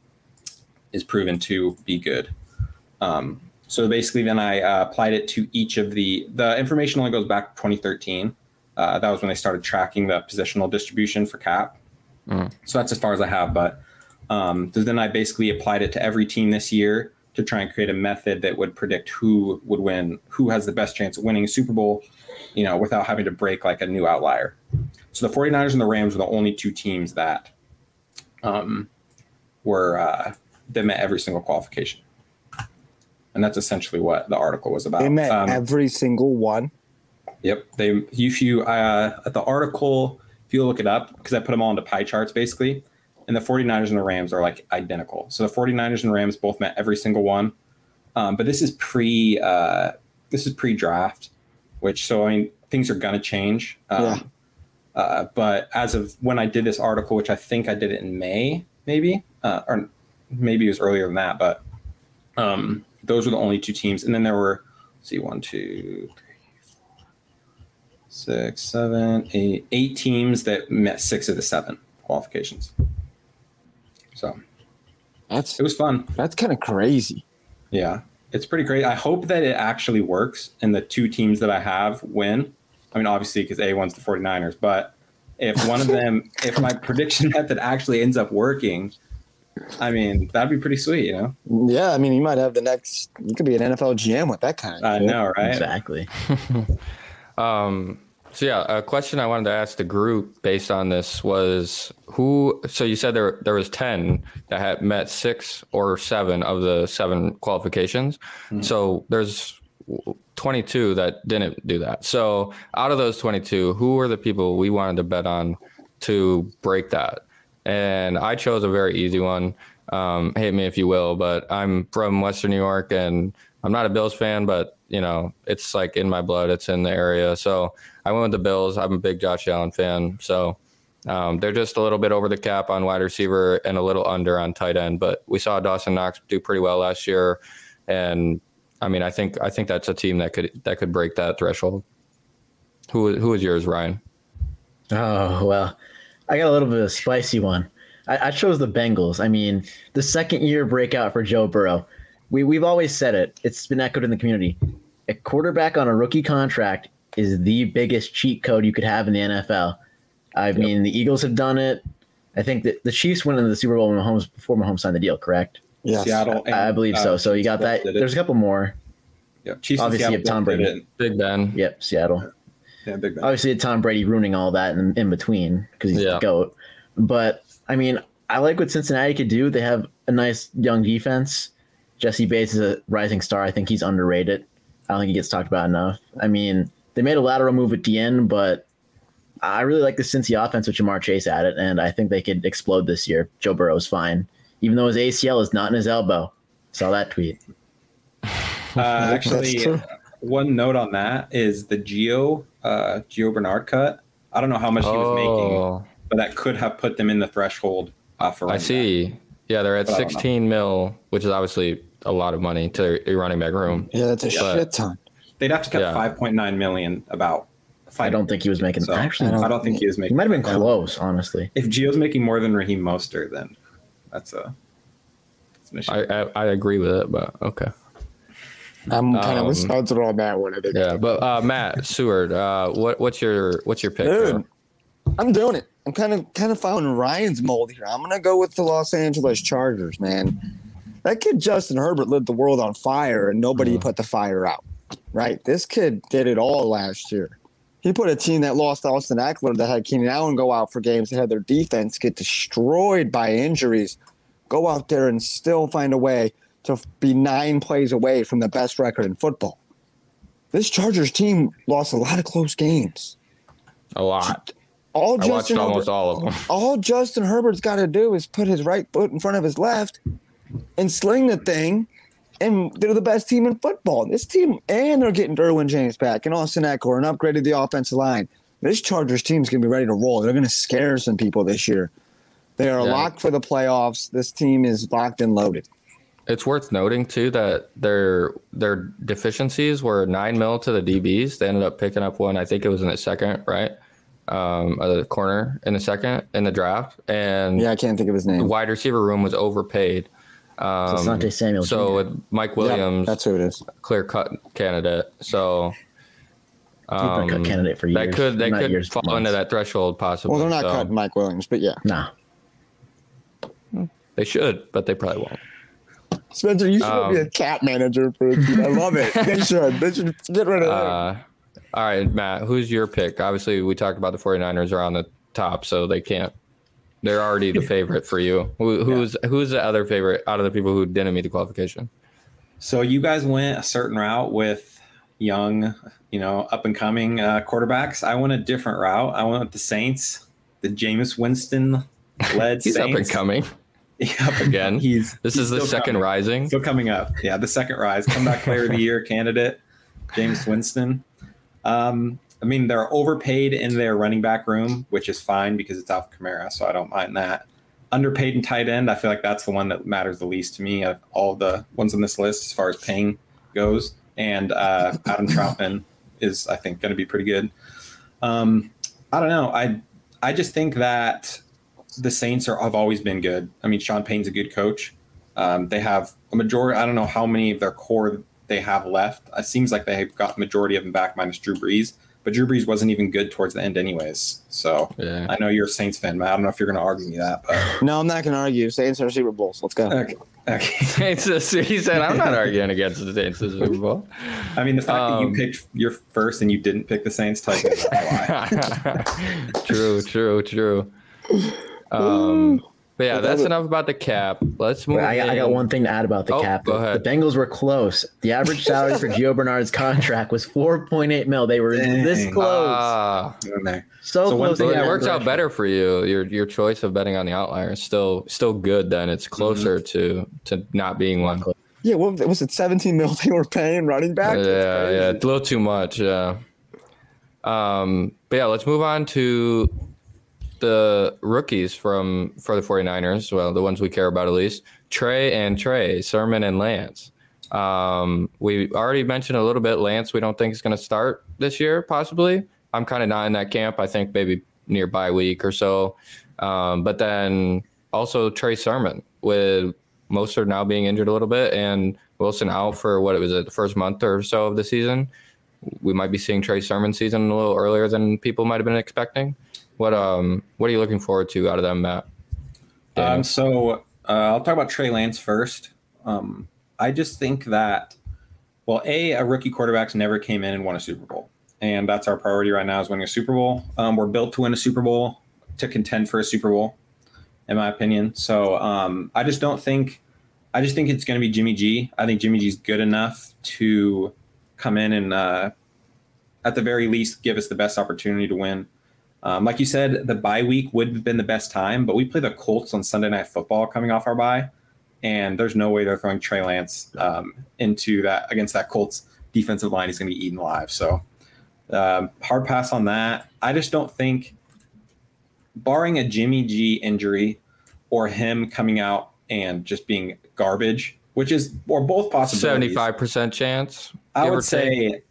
is proven to be good. Um, so basically, then I uh, applied it to each of the. The information only goes back 2013. Uh, that was when they started tracking the positional distribution for cap. Mm. So that's as far as I have. But um, so then I basically applied it to every team this year to try and create a method that would predict who would win, who has the best chance of winning a Super Bowl, you know, without having to break like a new outlier. So the 49ers and the Rams were the only two teams that um, were uh, that met every single qualification. And that's essentially what the article was about. They met Um, every single one. Yep. They if you uh at the article, if you look it up, because I put them all into pie charts basically, and the 49ers and the Rams are like identical. So the 49ers and Rams both met every single one. Um, but this is pre uh this is pre-draft, which so I mean things are gonna change. Um Yeah. uh, but as of when I did this article, which I think I did it in May, maybe, uh, or maybe it was earlier than that, but um, those were the only two teams. And then there were, let's see, one, two, three, four, six, seven, eight, eight teams that met six of the seven qualifications. So That's it was fun. that's kind of crazy. Yeah, it's pretty great. I hope that it actually works and the two teams that I have win. I mean, obviously, because A1's the 49ers, but if one of them, if my prediction method actually ends up working, I mean, that'd be pretty sweet, you know? Yeah, I mean, you might have the next. You could be an NFL GM with that kind. Of I know, right? Exactly. Um, so yeah, a question I wanted to ask the group based on this was who. So you said there there was ten that had met six or seven of the seven qualifications. So there's twenty two that didn't do that. So out of those twenty two, who were the people we wanted to bet on to break that? And I chose a very easy one. Um, hate me if you will, but I'm from Western New York and I'm not a Bills fan, but you know, it's like in my blood. It's in the area. So I went with the Bills. I'm a big Josh Allen fan. So um, they're just a little bit over the cap on wide receiver and a little under on tight end. But we saw Dawson Knox do pretty well last year, and I mean, I think I think that's a team that could that could break that threshold. Who who is yours, Ryan? Oh well, I got a little bit of a spicy one. I, I chose the Bengals. I mean, the second year breakout for Joe Burrow. We we've always said it. It's been echoed in the community. A quarterback on a rookie contract is the biggest cheat code you could have in the NFL. I mean, the Eagles have done it. I think that the Chiefs went into the Super Bowl when Mahomes before Mahomes signed the deal. Correct? Yes. Seattle. and, I believe uh, so. So you got that. both did it. There's a couple more. yeah, Chiefs obviously you Seattle have Tom Brady. Big Ben. Yep, Seattle. Yeah, Big Ben. obviously Tom Brady ruining all that in, in between because he's Yeah. the goat. But I mean, I like what Cincinnati could do. They have a nice young defense. Jessie Bates is a rising star. I think he's underrated. I don't think he gets talked about enough. I mean, they made a lateral move at the end, but I really like the Cincy offense with Ja'Marr Chase at it, and I think they could explode this year. Joe Burrow's fine, even though his ACL is not in his elbow. Saw that tweet. Uh, actually, one note on that is the Gio uh, Gio Bernard cut. I don't know how much he was making, Oh, but that could have put them in the threshold uh, for. I running back. see. Yeah, they're at But I don't know. 16 mil, which is obviously a lot of money to a running back room. Yeah, that's a But- shit ton. They'd have to cut Yeah. 5.9 million about I don't think he was making. So, actually, I don't think he was making. he might have been close, honestly. If Gio's making more than Raheem Mostert, then that's a. That's an issue. I, I I agree with it, but okay. I'm kind of Um, with Spencer on that one. I think. Yeah, but uh, Matt Seward, uh, what what's your what's your pick? Dude. I'm doing it. I'm kind of kind of following Ryan's mold here. I'm gonna go with the Los Angeles Chargers, man. That kid Justin Herbert lit the world on fire, and nobody Mhm. put the fire out. Right? This kid did it all last year. He put a team that lost Austin Ekeler, that had Keenan Allen go out for games, that had their defense get destroyed by injuries, go out there and still find a way to be nine plays away from the best record in football. This Chargers team lost a lot of close games. A lot. All I watched Justin almost Herbert- all of them. all Justin Herbert's got to do is put his right foot in front of his left and sling the thing, and they're the best team in football. This team, and they're getting Derwin James back and Austin Ekeler and upgraded the offensive line. This Chargers team's going to be ready to roll. They're going to scare some people this year. They are Yeah. locked for the playoffs. This team is locked and loaded. It's worth noting too that their their deficiencies were nine mil to the DBs. They ended up picking up one. I think it was in the second, right? Um, the corner in the second in the draft, and Yeah, I can't think of his name. the name. wide receiver room was overpaid. So Um, Asante Samuel. so Jr. with Mike Yeah, Williams, that's who it is. clear cut candidate. So He's been a um, cut candidate for years. that could that not could years, fall months. into that threshold possibly. Well, they're not so cutting Mike Williams, but yeah. Nah. They should, but they probably won't. Spencer, you should Um, be a cat manager for a team. I love it. They should. They should get rid of him. Uh, all right, Matt, who's your pick? Obviously, we talked about the 49ers are on the top, so they can't. They're already the favorite for you. Who, who's who's the other favorite out of the people who didn't meet the qualification? So you guys went a certain route with young, you know, up and coming uh, quarterbacks. I went a different route. I went with the Saints, the Jameis Winston led He's Saints. up and coming. Yeah, up Again? He's This he's is the second coming. rising. Still coming up. Yeah, the second rise. Comeback player of the year candidate, Jameis Winston. Um, I mean, they're overpaid in their running back room, which is fine because it's Alvin Kamara, so I don't mind that. Underpaid in tight end, I feel like that's the one that matters the least to me of all the ones on this list as far as paying goes. And uh, Adam Trautman is, I think, going to be pretty good. Um, I don't know. I I just think that the Saints are have always been good. I mean, Sean Payton's a good coach. Um, they have a majority. I don't know how many of their core they have left. It seems like they have got the majority of them back, minus Drew Brees. But Drew Brees wasn't even good towards the end, anyways. So Yeah. I know you're a Saints fan, but I don't know if you're going to argue me that. But no, I'm not going to argue. Saints are Super Bowls. Let's go. okay, okay. Saints, he said, "I'm not arguing against the Saints this Super Bowl." I mean, the fact that Um, you picked your first and you didn't pick the Saints tells me why. true, true, true. Um, but yeah, But that's that- enough about the cap. Let's move. Wait, I, I got one thing to add about the Oh, cap. go The- ahead. The Bengals were close. The average salary for Gio Bernard's contract was 4.8 mil. They were this close. Okay. so, so close. well, it the works out better for you. Your your choice of betting on the outlier is still still good. Then it's closer to to not being one. Yeah, what was it? 17 mil they were paying running back? Yeah, yeah, a little too much. Yeah. Um, but yeah, let's move on to the rookies from for the 49ers. Well, the ones we care about at least. Trey and Trey, Sermon and Lance. Um, we already mentioned a little bit. Lance, we don't think is going to start this year. Possibly, I'm kind of not in that camp. I think maybe near bye week or so. Um, but then also Trey Sermon with Mostert now being injured a little bit and Wilson out for what it was the first month or so of the season. We might be seeing Trey Sermon season a little earlier than people might have been expecting. What um what are you looking forward to out of them, Matt? Daniel? Um, so uh, I'll talk about Trey Lance first. Um, I just think that, well, a a rookie quarterbacks never came in and won a Super Bowl, and that's our priority right now is winning a Super Bowl. Um, we're built to win a Super Bowl, to contend for a Super Bowl, in my opinion. So um, I just don't think, I just think it's going to be Jimmy G. I think Jimmy G's good enough to come in and, uh, at the very least, give us the best opportunity to win. Um, like you said, the bye week would have been the best time, but we play the Colts on Sunday Night Football coming off our bye, and there's no way they're throwing Trey Lance um, into that against that Colts defensive line. He's going to be eaten alive. So um, hard pass on that. I just don't think, barring a Jimmy G injury or him coming out and just being garbage, which is or both possibilities. Seventy five percent chance. I would say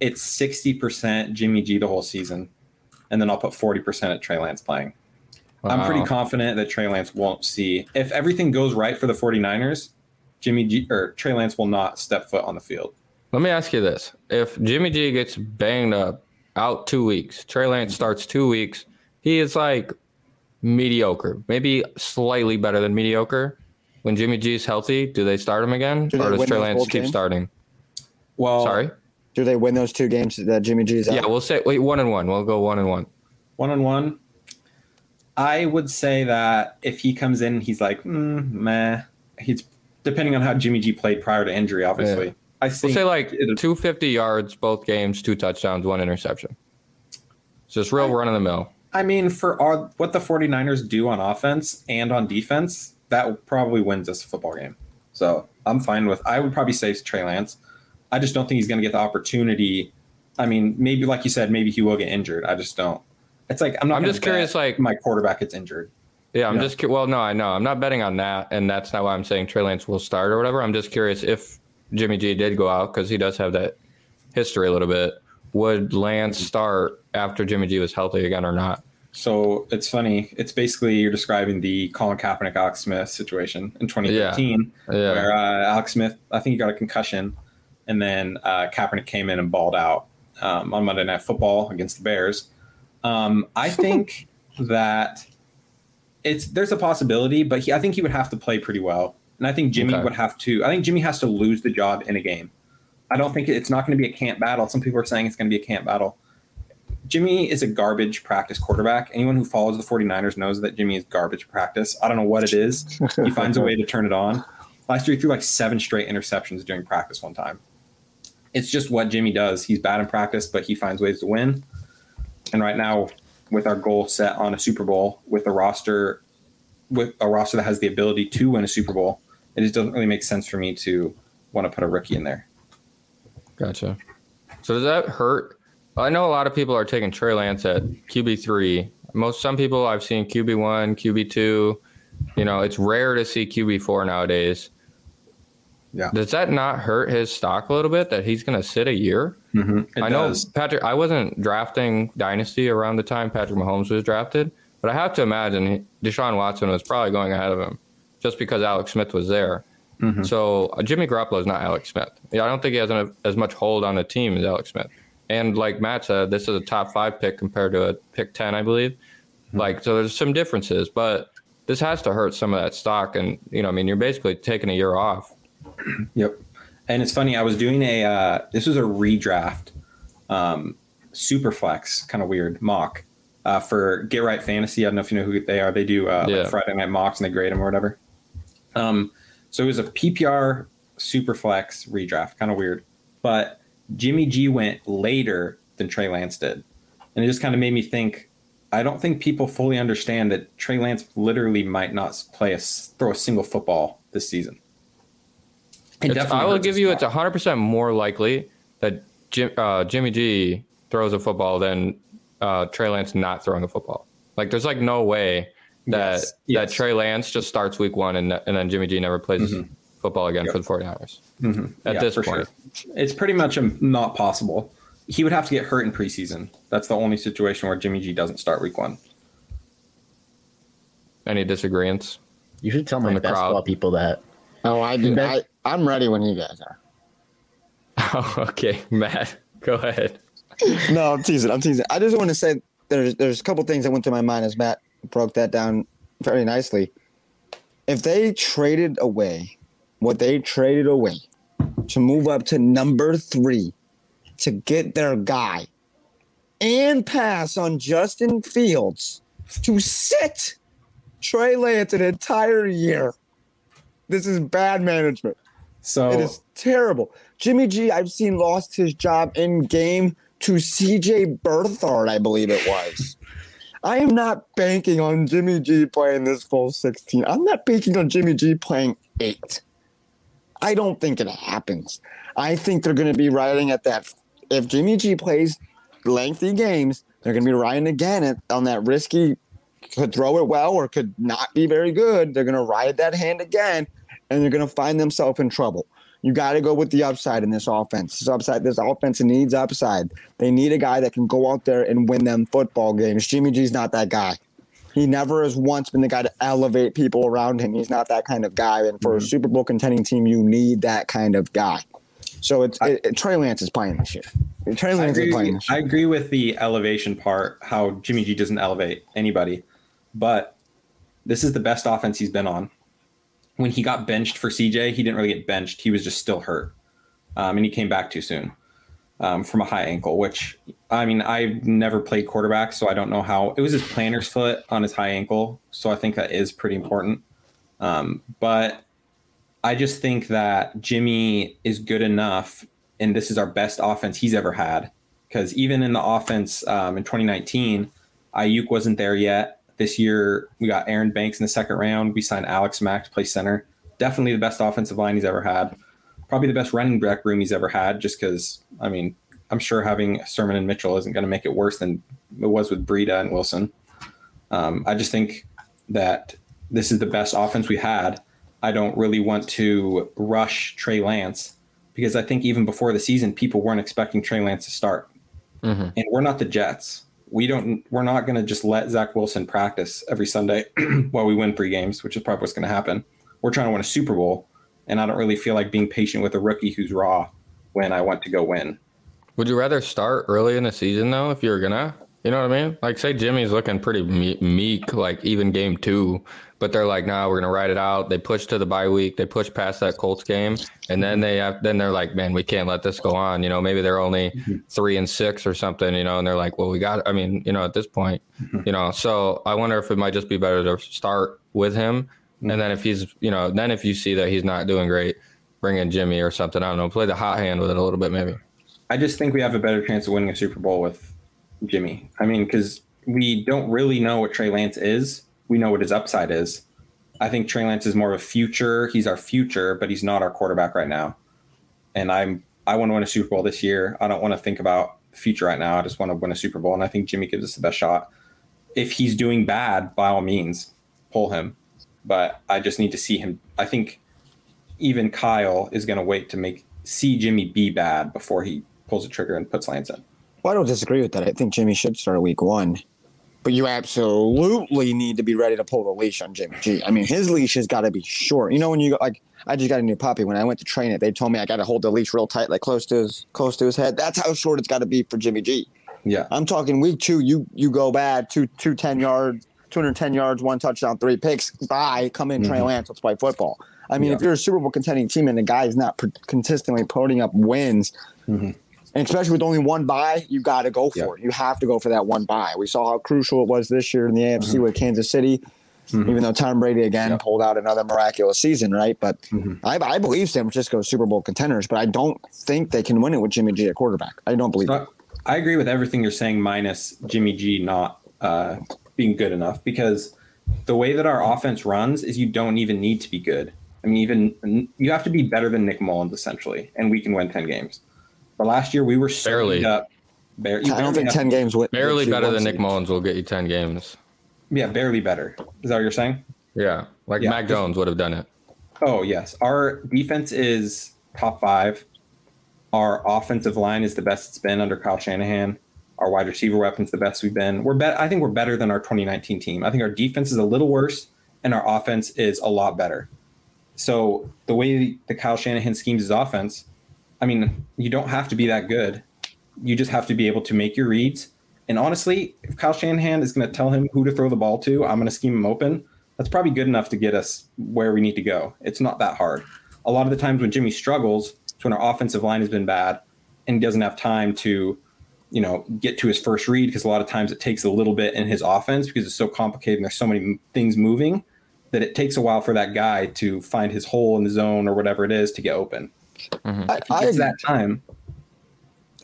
it's 60% Jimmy G the whole season. And then I'll put 40% at Trey Lance playing. I'm pretty confident that Trey Lance won't see if everything goes right for the 49ers, Jimmy G or Trey Lance will not step foot on the field. Let me ask you this: If Jimmy G gets banged up out two weeks, Trey Lance starts two weeks, he is like mediocre, maybe slightly better than mediocre. When Jimmy G is healthy, do they start him again, Do or does Trey Lance keep games? starting? Well, Sorry. Do they win those two games that Jimmy G's out? Yeah, we'll say wait one and one. We'll go one and one. one on one, I would say that if he comes in, he's like, mm, meh. He's depending on how Jimmy G played prior to injury, obviously. I see. We'll say like 250 yards both games, two touchdowns, one interception. It's just real run of the mill. I mean, for our, what the 49ers do on offense and on defense, that probably wins us a football game. So I'm fine with. I would probably say Trey Lance. I just don't think he's going to get the opportunity. I mean, maybe like you said, maybe he will get injured. I just don't. It's like I'm not. I'm just curious, like- my quarterback gets injured. Yeah, I'm Yeah. just well, no, I know I'm not betting on that, and that's not why I'm saying Trey Lance will start or whatever. I'm just curious if Jimmy G did go out because he does have that history a little bit. Would Lance start after Jimmy G was healthy again or not? So it's funny. It's basically you're describing the Colin Kaepernick, Alex Smith situation in 2013, Yeah. where uh, Alex Smith, I think he got a concussion, and then uh, Kaepernick came in and balled out um, on Monday Night Football against the Bears. Um, I think that it's there's a possibility, but he, I think he would have to play pretty well, and I think Jimmy Okay. would have to. I think Jimmy has to lose the job in a game. I don't think it's not going to be a camp battle. Some people are saying it's going to be a camp battle. Jimmy is a garbage practice quarterback. Anyone who follows the 49ers knows that Jimmy is garbage practice. I don't know what it is. He finds a way to turn it on. Last year, he threw like seven straight interceptions during practice one time. It's just what Jimmy does. He's bad in practice, but he finds ways to win. And right now, with our goal set on a Super Bowl, with a roster, with a roster that has the ability to win a Super Bowl, it just doesn't really make sense for me to want to put a rookie in there. Gotcha. So does that hurt? I know a lot of people are taking Trey Lance at QB three. Most some people I've seen QB one, QB two. You know, it's rare to see QB four nowadays. Yeah. Does that not hurt his stock a little bit that he's going to sit a year? It I know does. Patrick. I wasn't drafting Dynasty around the time Patrick Mahomes was drafted, but I have to imagine Deshaun Watson was probably going ahead of him, just because Alex Smith was there. Mhm. So uh, Jimmy Garoppolo is not Alex Smith. Yeah, I don't think he has an, as much hold on the team as Alex Smith. And like Matt said, this is a top five pick compared to a pick ten, I believe. Like, so there's some differences, but this has to hurt some of that stock. And you know, I mean, you're basically taking a year off. Yep. And it's funny, I was doing a uh, this was a redraft, um, super flex, kind of weird mock uh, for Get Right Fantasy. I don't know if you know who they are. They do uh, Yeah. like Friday night mocks and they grade them or whatever. Um, so it was a PPR super flex redraft, kind of weird. But Jimmy G went later than Trey Lance did, and it just kind of made me think. I don't think people fully understand that Trey Lance literally might not play a throw a single football this season. It It's, definitely I will give you it's 100% more likely that Jim, uh, Jimmy G throws a football than uh, Trey Lance not throwing a football. Like, there's like no way that Yes, that. Trey Lance just starts week one and, and then Jimmy G never plays Mhm. football again Yep. for the 49ers. Mhm. At Yeah, this point. sure. It's pretty much um, not possible. He would have to get hurt in preseason. That's the only situation where Jimmy G doesn't start week one. Any disagreements? You should tell my the crowd. people that. Oh, I do. I, Bet- I'm ready when you guys are. Oh, okay, Matt, go ahead. No, I'm teasing. I'm teasing. I just want to say there's there's a couple things that went through my mind as Matt broke that down very nicely. If they traded away what they traded away to move up to number three to get their guy and pass on Justin Fields to sit Trey Lance an entire year, this is bad management. So It is terrible. Jimmy G, I've seen lost his job in game to CJ Beathard, I believe it was. I am not banking on Jimmy G playing this full 16. I'm not banking on Jimmy G playing eight. I don't think it happens. I think they're going to be riding at that. If Jimmy G plays lengthy games, they're going to be riding again at, on that risky, could throw it well or could not be very good. They're going to ride that hand again and they're going to find themselves in trouble. You got to go with the upside in this offense. This upside, this offense needs upside. They need a guy that can go out there and win them football games. Jimmy G's not that guy. He never has once been the guy to elevate people around him. He's not that kind of guy. And for mm-hmm. a Super Bowl contending team, you need that kind of guy. So it's it, it, Trey Lance is playing this year. Trey Lance agree, is playing this year. I agree with the elevation part. How Jimmy G doesn't elevate anybody, but this is the best offense he's been on. When he got benched for CJ, he didn't really get benched. He was just still hurt, um, and he came back too soon um, from a high ankle, which I mean, I've never played quarterback, so I don't know how it was his plantar's foot on his high ankle. So I think that is pretty important. Um, but I just think that Jimmy is good enough, and this is our best offense he's ever had. Because even in the offense um, in 2019, Aiyuk wasn't there yet. This year, we got Aaron Banks in the second round. We signed Alex Mack to play center. Definitely the best offensive line he's ever had probably the best running back room he's ever had. Just because, I mean, I'm sure having Sermon and Mitchell isn't going to make it worse than it was with Breida and Wilson. Um, I just think that this is the best offense we had. I don't really want to rush Trey Lance because I think even before the season, people weren't expecting Trey Lance to start, mm-hmm. and we're not the Jets. We don't. We're not going to just let Zach Wilson practice every Sunday while we win three games, which is probably what's going to happen. We're trying to win a Super Bowl and I don't really feel like being patient with a rookie who's raw when I want to go win. Would you rather start early in the season though, if you're gonna? You know what I mean? Like, say Jimmy's looking pretty meek, like even game two, but they're like, "Nah, we're gonna ride it out." They push to the bye week, they push past that Colts game, and then they have, then they're like, "Man, we can't let this go on." You know, maybe they're only mm-hmm. three and six or something. You know, and they're like, "Well, we got." I mean, you know, at this point, mm-hmm. you know, so I wonder if it might just be better to start with him Mm-hmm. And then if he's, you know, then if you see that he's not doing great, bring in Jimmy or something. I don't know, play the hot hand with it a little bit, maybe. I just think we have a better chance of winning a Super Bowl with Jimmy. I mean, because we don't really know what Trey Lance is. We know what his upside is. I think Trey Lance is more of a future. He's our future, but he's not our quarterback right now. And I'm I want to win a Super Bowl this year. I don't want to think about the future right now. I just want to win a Super Bowl, and I think Jimmy gives us the best shot. If he's doing bad, by all means, pull him but I just need to see him. I think even Kyle is going to wait to make see Jimmy be bad before he pulls the trigger and puts Lance in. Well, I don't disagree with that. I think Jimmy should start week one, but you absolutely need to be ready to pull the leash on Jimmy G. I mean, his leash has got to be short. You know, when you go like, I just got a new puppy. When I went to train it, they told me I got to hold the leash real tight, like close to his close to his head. That's how short it's got to be for Jimmy G. Yeah, I'm talking week two. You you go bad two two ten yard 210 yards, one touchdown, three picks. Bye. Come in, mm-hmm. Trey Lance. Let's play football. I mean, yeah. if you're a Super Bowl contending team and the guy is not consistently putting up wins, mm-hmm. And especially with only one bye, you got to go for yeah. it. You have to go for that one bye. We saw how crucial it was this year in the AFC mm-hmm. with Kansas City. Mm-hmm. Even though Tom Brady again yeah. pulled out another miraculous season, right? But mm-hmm. I, I, believe San Francisco is Super Bowl contenders, but I don't think they can win it with Jimmy G at quarterback. I don't believe so. I agree with everything you're saying, minus Jimmy G not uh, being good enough because the way that our offense runs is you don't even need to be good. I mean, even you have to be better than Nick Mullens essentially, and we can win ten games. But last year we were barely up. Bar- I don't think ten games. Win, barely better than Nick Mullens will get you ten games. Yeah, barely better. Is that what you're saying? Yeah, like yeah, Mac Jones would have done it. Oh yes, our defense is top five. Our offensive line is the best it's been under Kyle Shanahan. Our wide receiver weapons the best we've been. We're bet. I think we're better than our 2019 team. I think our defense is a little worse, and our offense is a lot better. So the way the Kyle Shanahan schemes his offense, I mean, you don't have to be that good. You just have to be able to make your reads. And honestly, if Kyle Shanahan is going to tell him who to throw the ball to, I'm going to scheme him open. That's probably good enough to get us where we need to go. It's not that hard. A lot of the times when Jimmy struggles, it's when our offensive line has been bad and he doesn't have time to you know, get to his first read because a lot of times it takes a little bit in his offense because it's so complicated and there's so many things moving that it takes a while for that guy to find his hole in the zone or whatever it is to get open. Mm-hmm. I, I that time.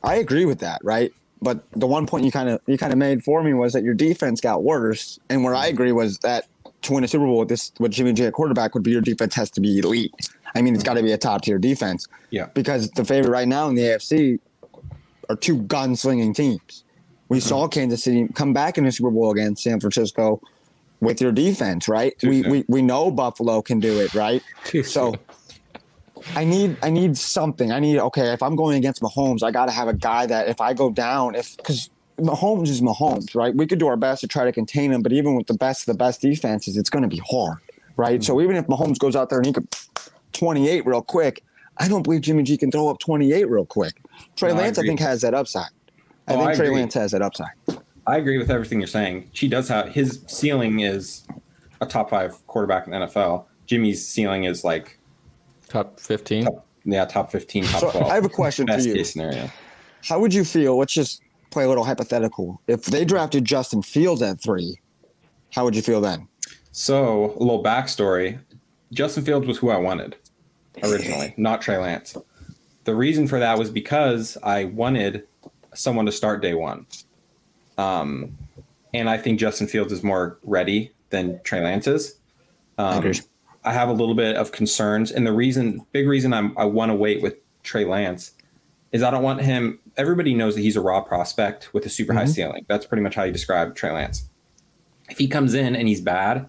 I agree with that, right? But the one point you kind of you kind of made for me was that your defense got worse, and where I agree was that to win a Super Bowl with this with Jimmy G at quarterback would be your defense has to be elite. I mean, it's got to be a top tier defense. Yeah. Because the favorite right now in the AFC are two gunslinging teams. We mm-hmm. saw Kansas City come back in the Super Bowl against San Francisco with your defense, right? we, we we know Buffalo can do it, right? so I need I need something. I need okay. If I'm going against Mahomes, I got to have a guy that if I go down, if because Mahomes is Mahomes, right? We could do our best to try to contain him, but even with the best of the best defenses, it's going to be hard, right? Mm-hmm. So even if Mahomes goes out there and he could 28 real quick, I don't believe Jimmy G can throw up 28 real quick. Trey no, Lance, I, I, think, has that upside. I oh, think I Trey agree. Lance has that upside. I agree with everything you're saying. She does have his ceiling is a top five quarterback in the NFL. Jimmy's ceiling is like top 15. yeah, top 15, top so 12. I have a question for you. Case scenario. How would you feel? Let's just play a little hypothetical. If they drafted Justin Fields at three, how would you feel then? So, a little backstory Justin Fields was who I wanted originally, not Trey Lance. The reason for that was because I wanted someone to start day one. Um, and I think Justin Fields is more ready than Trey Lance is. Um, I have a little bit of concerns, and the reason, big reason I'm, I want to wait with Trey Lance is I don't want him. Everybody knows that he's a raw prospect with a super mm-hmm. high ceiling. That's pretty much how you describe Trey Lance. If he comes in and he's bad,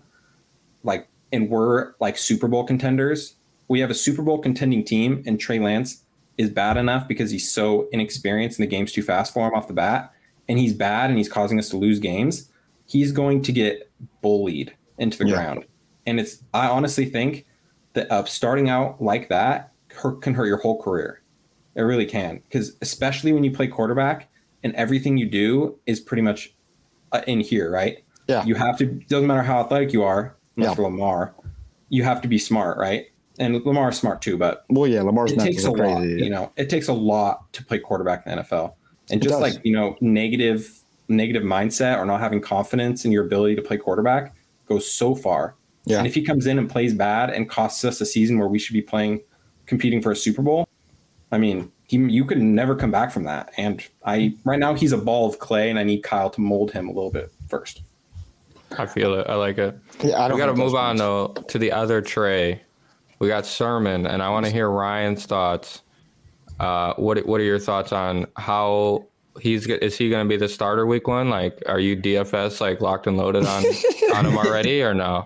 like, and we're like Super Bowl contenders, we have a Super Bowl contending team, and Trey Lance is bad enough because he's so inexperienced and the game's too fast for him off the bat, and he's bad and he's causing us to lose games. He's going to get bullied into the yeah. ground, and it's. I honestly think that uh, starting out like that can hurt your whole career. It really can, because especially when you play quarterback and everything you do is pretty much uh, in here, right? Yeah. You have to. Doesn't matter how athletic you are, unless yeah. for Lamar, you have to be smart, right? and Lamar's smart too, but well, yeah, Lamar's it takes a crazy, lot. Yeah. You know, it takes a lot to play quarterback in the NFL, and just like you know, negative negative mindset or not having confidence in your ability to play quarterback goes so far. Yeah. And if he comes in and plays bad and costs us a season where we should be playing, competing for a Super Bowl, I mean, he, you could never come back from that. And I right now he's a ball of clay, and I need Kyle to mold him a little bit first. I feel it. I like it. Yeah, I don't we got to move on though to the other Trey we got Sermon, and I want to hear Ryan's thoughts. Uh, what What are your thoughts on how he's is he going to be the starter week one? Like, are you DFS like locked and loaded on on him already, or no?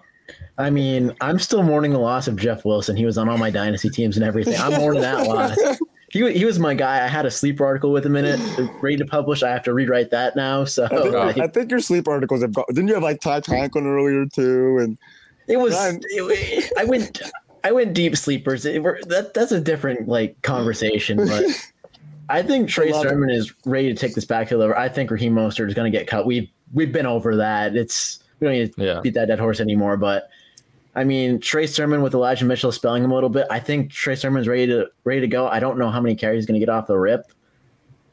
I mean, I'm still mourning the loss of Jeff Wilson. He was on all my dynasty teams and everything. I'm mourning that loss. He, he was my guy. I had a sleep article with him in it, ready to publish. I have to rewrite that now. So I think, like, I think your sleep articles have got. Didn't you have like Ty Conklin earlier too? And it was. It, I went. I went deep sleepers. It, that that's a different like conversation, but I think Trey Sermon is ready to take this backfield over. I think Raheem Mostert is going to get cut. We've we've been over that. It's we don't need to yeah. beat that dead horse anymore. But I mean, Trey Sermon with Elijah Mitchell spelling him a little bit. I think Trey Sermon's ready to ready to go. I don't know how many carries he's going to get off the rip.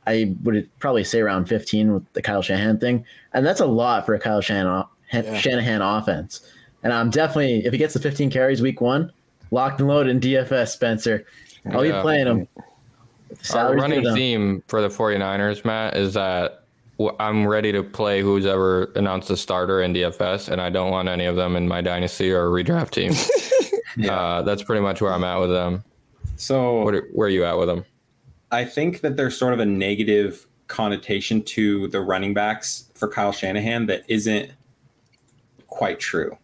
I would probably say around 15 with the Kyle Shanahan thing, and that's a lot for a Kyle Shanahan, yeah. Shanahan offense. And I'm definitely if he gets the 15 carries week one, locked and loaded in DFS, Spencer. I'll yeah. be playing them. Our running theme for the 49ers, Matt, is that I'm ready to play who's ever announced a starter in DFS, and I don't want any of them in my dynasty or redraft team. yeah. uh, that's pretty much where I'm at with them. So, are, where are you at with them? I think that there's sort of a negative connotation to the running backs for Kyle Shanahan that isn't quite true.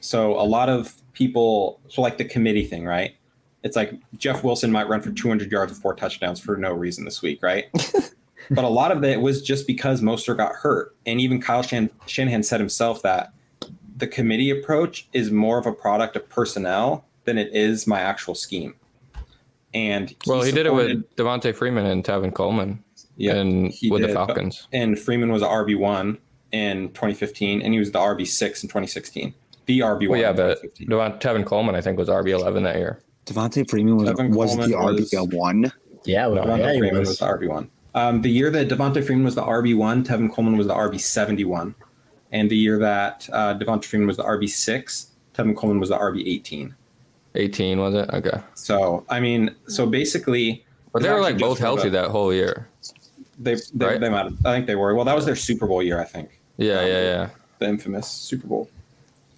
So, a lot of people so like the committee thing, right? It's like Jeff Wilson might run for 200 yards and four touchdowns for no reason this week, right? but a lot of it was just because Mostert got hurt, and even Kyle Shan- Shanahan said himself that the committee approach is more of a product of personnel than it is my actual scheme. And he well, he did it with Devonta Freeman and Tevin Coleman. Yeah, and with did, the Falcons. And Freeman was RB one in 2015, and he was the RB six in 2016 the RB one. Well, yeah, but Devon, Tevin Coleman, I think, was RB eleven that year. Devonta Freeman was, was the RB one. Yeah, well, no, yeah, Freeman was. was the RB one. Um, the year that Devonta Freeman was the RB one, Tevin Coleman was the RB seventy one, and the year that uh, Devonta Freeman was the RB six, Tevin Coleman was the RB eighteen. 18 was it? Okay. So I mean, so basically, but they were like both healthy that whole year. They they, right? they might have, I think they were. Well, that was their Super Bowl year, I think. Yeah, um, yeah, yeah. The infamous Super Bowl.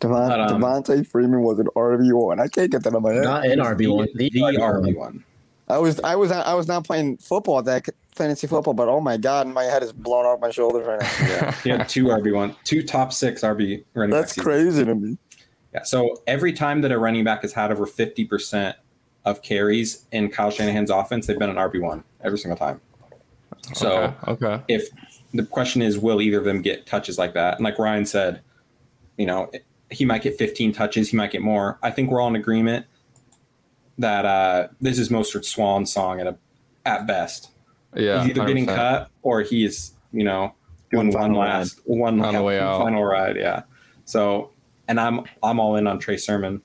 Devon, um, Devonta Freeman was an RB one. I can't get that on my head. Not an RB one. The, the RB one. I was I was I was not playing football that fantasy football, but oh my god, my head is blown off my shoulders right now. yeah, he had two RB one, two top six RB running. Backs. That's crazy to me. Yeah. So every time that a running back has had over fifty percent of carries in Kyle Shanahan's offense, they've been an RB one every single time. So okay. okay. if the question is, will either of them get touches like that? And like Ryan said, you know, he might get 15 touches, he might get more. I think we're all in agreement that uh, this is Mostert's swan song at a at best. Yeah, He's either getting 100%. cut or he's you know, Doing one, one final last one On the way out. final ride. Yeah. So, and I'm I'm all in on Trey Sermon.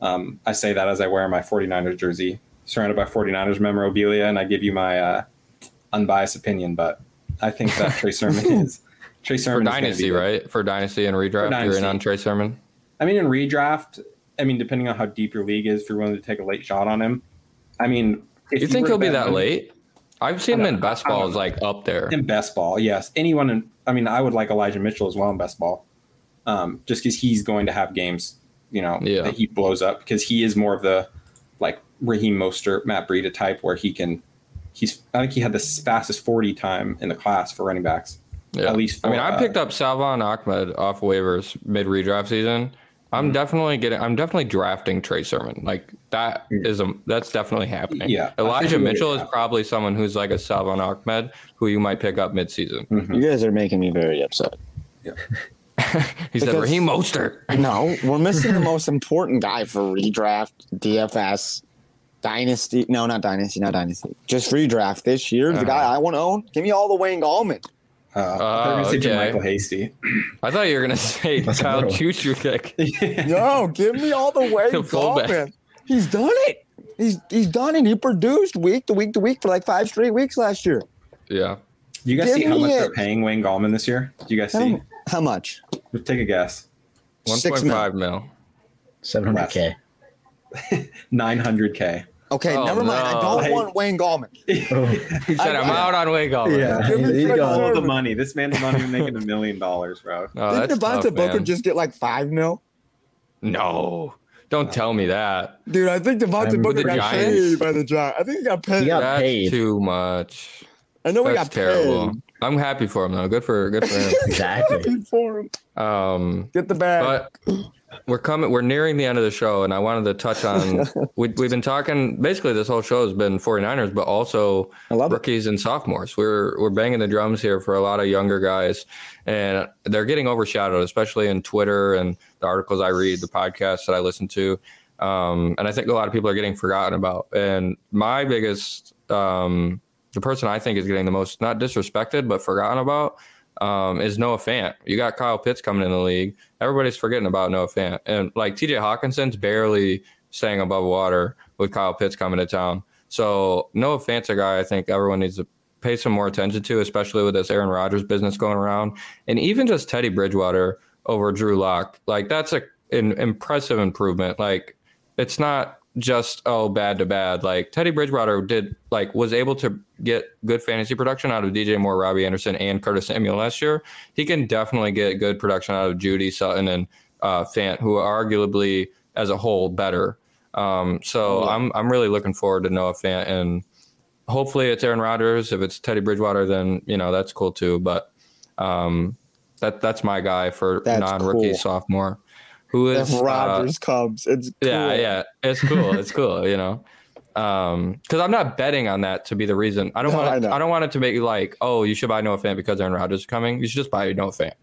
Um, I say that as I wear my 49ers jersey, surrounded by 49ers memorabilia, and I give you my uh, unbiased opinion. But I think that Trey Sermon is Trey for Sermon is gonna be dynasty, right? For dynasty and redraft, you're in on Trey Sermon. I mean, in redraft, I mean, depending on how deep your league is, if you're willing to take a late shot on him, I mean, if You think he'll be bet that him- late? I've seen him in best I don't balls know. like up there. in best ball, yes. Anyone in, I mean, I would like Elijah Mitchell as well in best ball, um, just because he's going to have games, you know, Yeah. that he blows up because he is more of the like Raheem Mostert, Matt Breida type where he can. He's. I think he had the fastest forty time in the class for running backs. Yeah. At least I mean, I uh, picked up Salvon Ahmed off waivers mid redraft season. I'm definitely getting. I'm definitely drafting Trey Sermon. Like that is a that's definitely happening. Yeah, Elijah Mitchell is probably someone who's like a Salvon Ahmed who you might pick up mid season. Mhm. You guys are making me very upset. Yeah. He said Because- Raheem Mostert. No, we're missing the most important guy for redraft, DFS, dynasty. No, not dynasty, not dynasty. Just redraft this year. The Uh-huh. guy I want to own. Give me all the Wayne Gallman. Uh, I thought you were okay. JaMycal Hasty. I thought you were gonna say Kyle little- Juszczyk. No, give me all the Wayne The fullback. He's done it. He's he's done it. He produced week to week to week for like five straight weeks last year. Yeah. Do you guys Give see how much it. they're paying Wayne Gallman this year? Do you guys How, see? how much? Take a guess. One Six point five mil. 700K. Nine hundred k. Okay, Oh, never mind. I don't Hey. want Wayne Gallman. He said, I- "I'm out on Wayne Gallman." Yeah. Give me He's Trey. All the money. This man's not even making a million dollars, bro. Oh, Didn't that's Devonta tough, Booker man. just get like five mil? No, don't tell me that. Dude, I think Devonta I'm Booker the got Giants. paid by the Giants. I think he got paid. He got That's paid. too much. I know he That's got terrible. paid. I'm happy for him though. Good for good for him. Exactly. Happy for him. Um, Get the bag. but we're coming. We're nearing the end of the show, and I wanted to touch on. we, we've been talking. Basically, this whole show has been 49ers, but also love it. rookies and sophomores. We're we're banging the drums here for a lot of younger guys, and they're getting overshadowed, especially in Twitter and the articles I read, the podcasts that I listen to. Um, and I think a lot of people are getting forgotten about. And my biggest, um, the person I think is getting the most not disrespected but forgotten about um, is Noah Fant. You got Kyle Pitts coming in the league. Everybody's forgetting about Noah Fant, and like T.J. Hockenson's barely staying above water with Kyle Pitts coming to town. So Noah Fant's a guy I think everyone needs to pay some more attention to, especially with this Aaron Rodgers business going around, and even just Teddy Bridgewater over Drew Lock. Like that's a an impressive improvement. Like it's not just oh bad to bad. Like Teddy Bridgewater did like was able to get good fantasy production out of DJ Moore, Robbie Anderson, and Curtis Samuel last year. He can definitely get good production out of Jeudy Sutton and uh, Fant, who are arguably as a whole better. Um, so Yeah. I'm I'm really looking forward to Noah Fant and hopefully it's Aaron Rodgers. If it's Teddy Bridgewater, then you know that's cool too. But um, that that's my guy for non-rookie cool. sophomore, who is If uh, Rodgers comes, it's cool. yeah, yeah, it's cool. It's cool, you know. Um, because I'm not betting on that to be the reason. I don't No, want. know. I, don't want it to make you like, oh, you should buy Noah Fant because Aaron Rodgers is coming. You should just buy Noah Fant.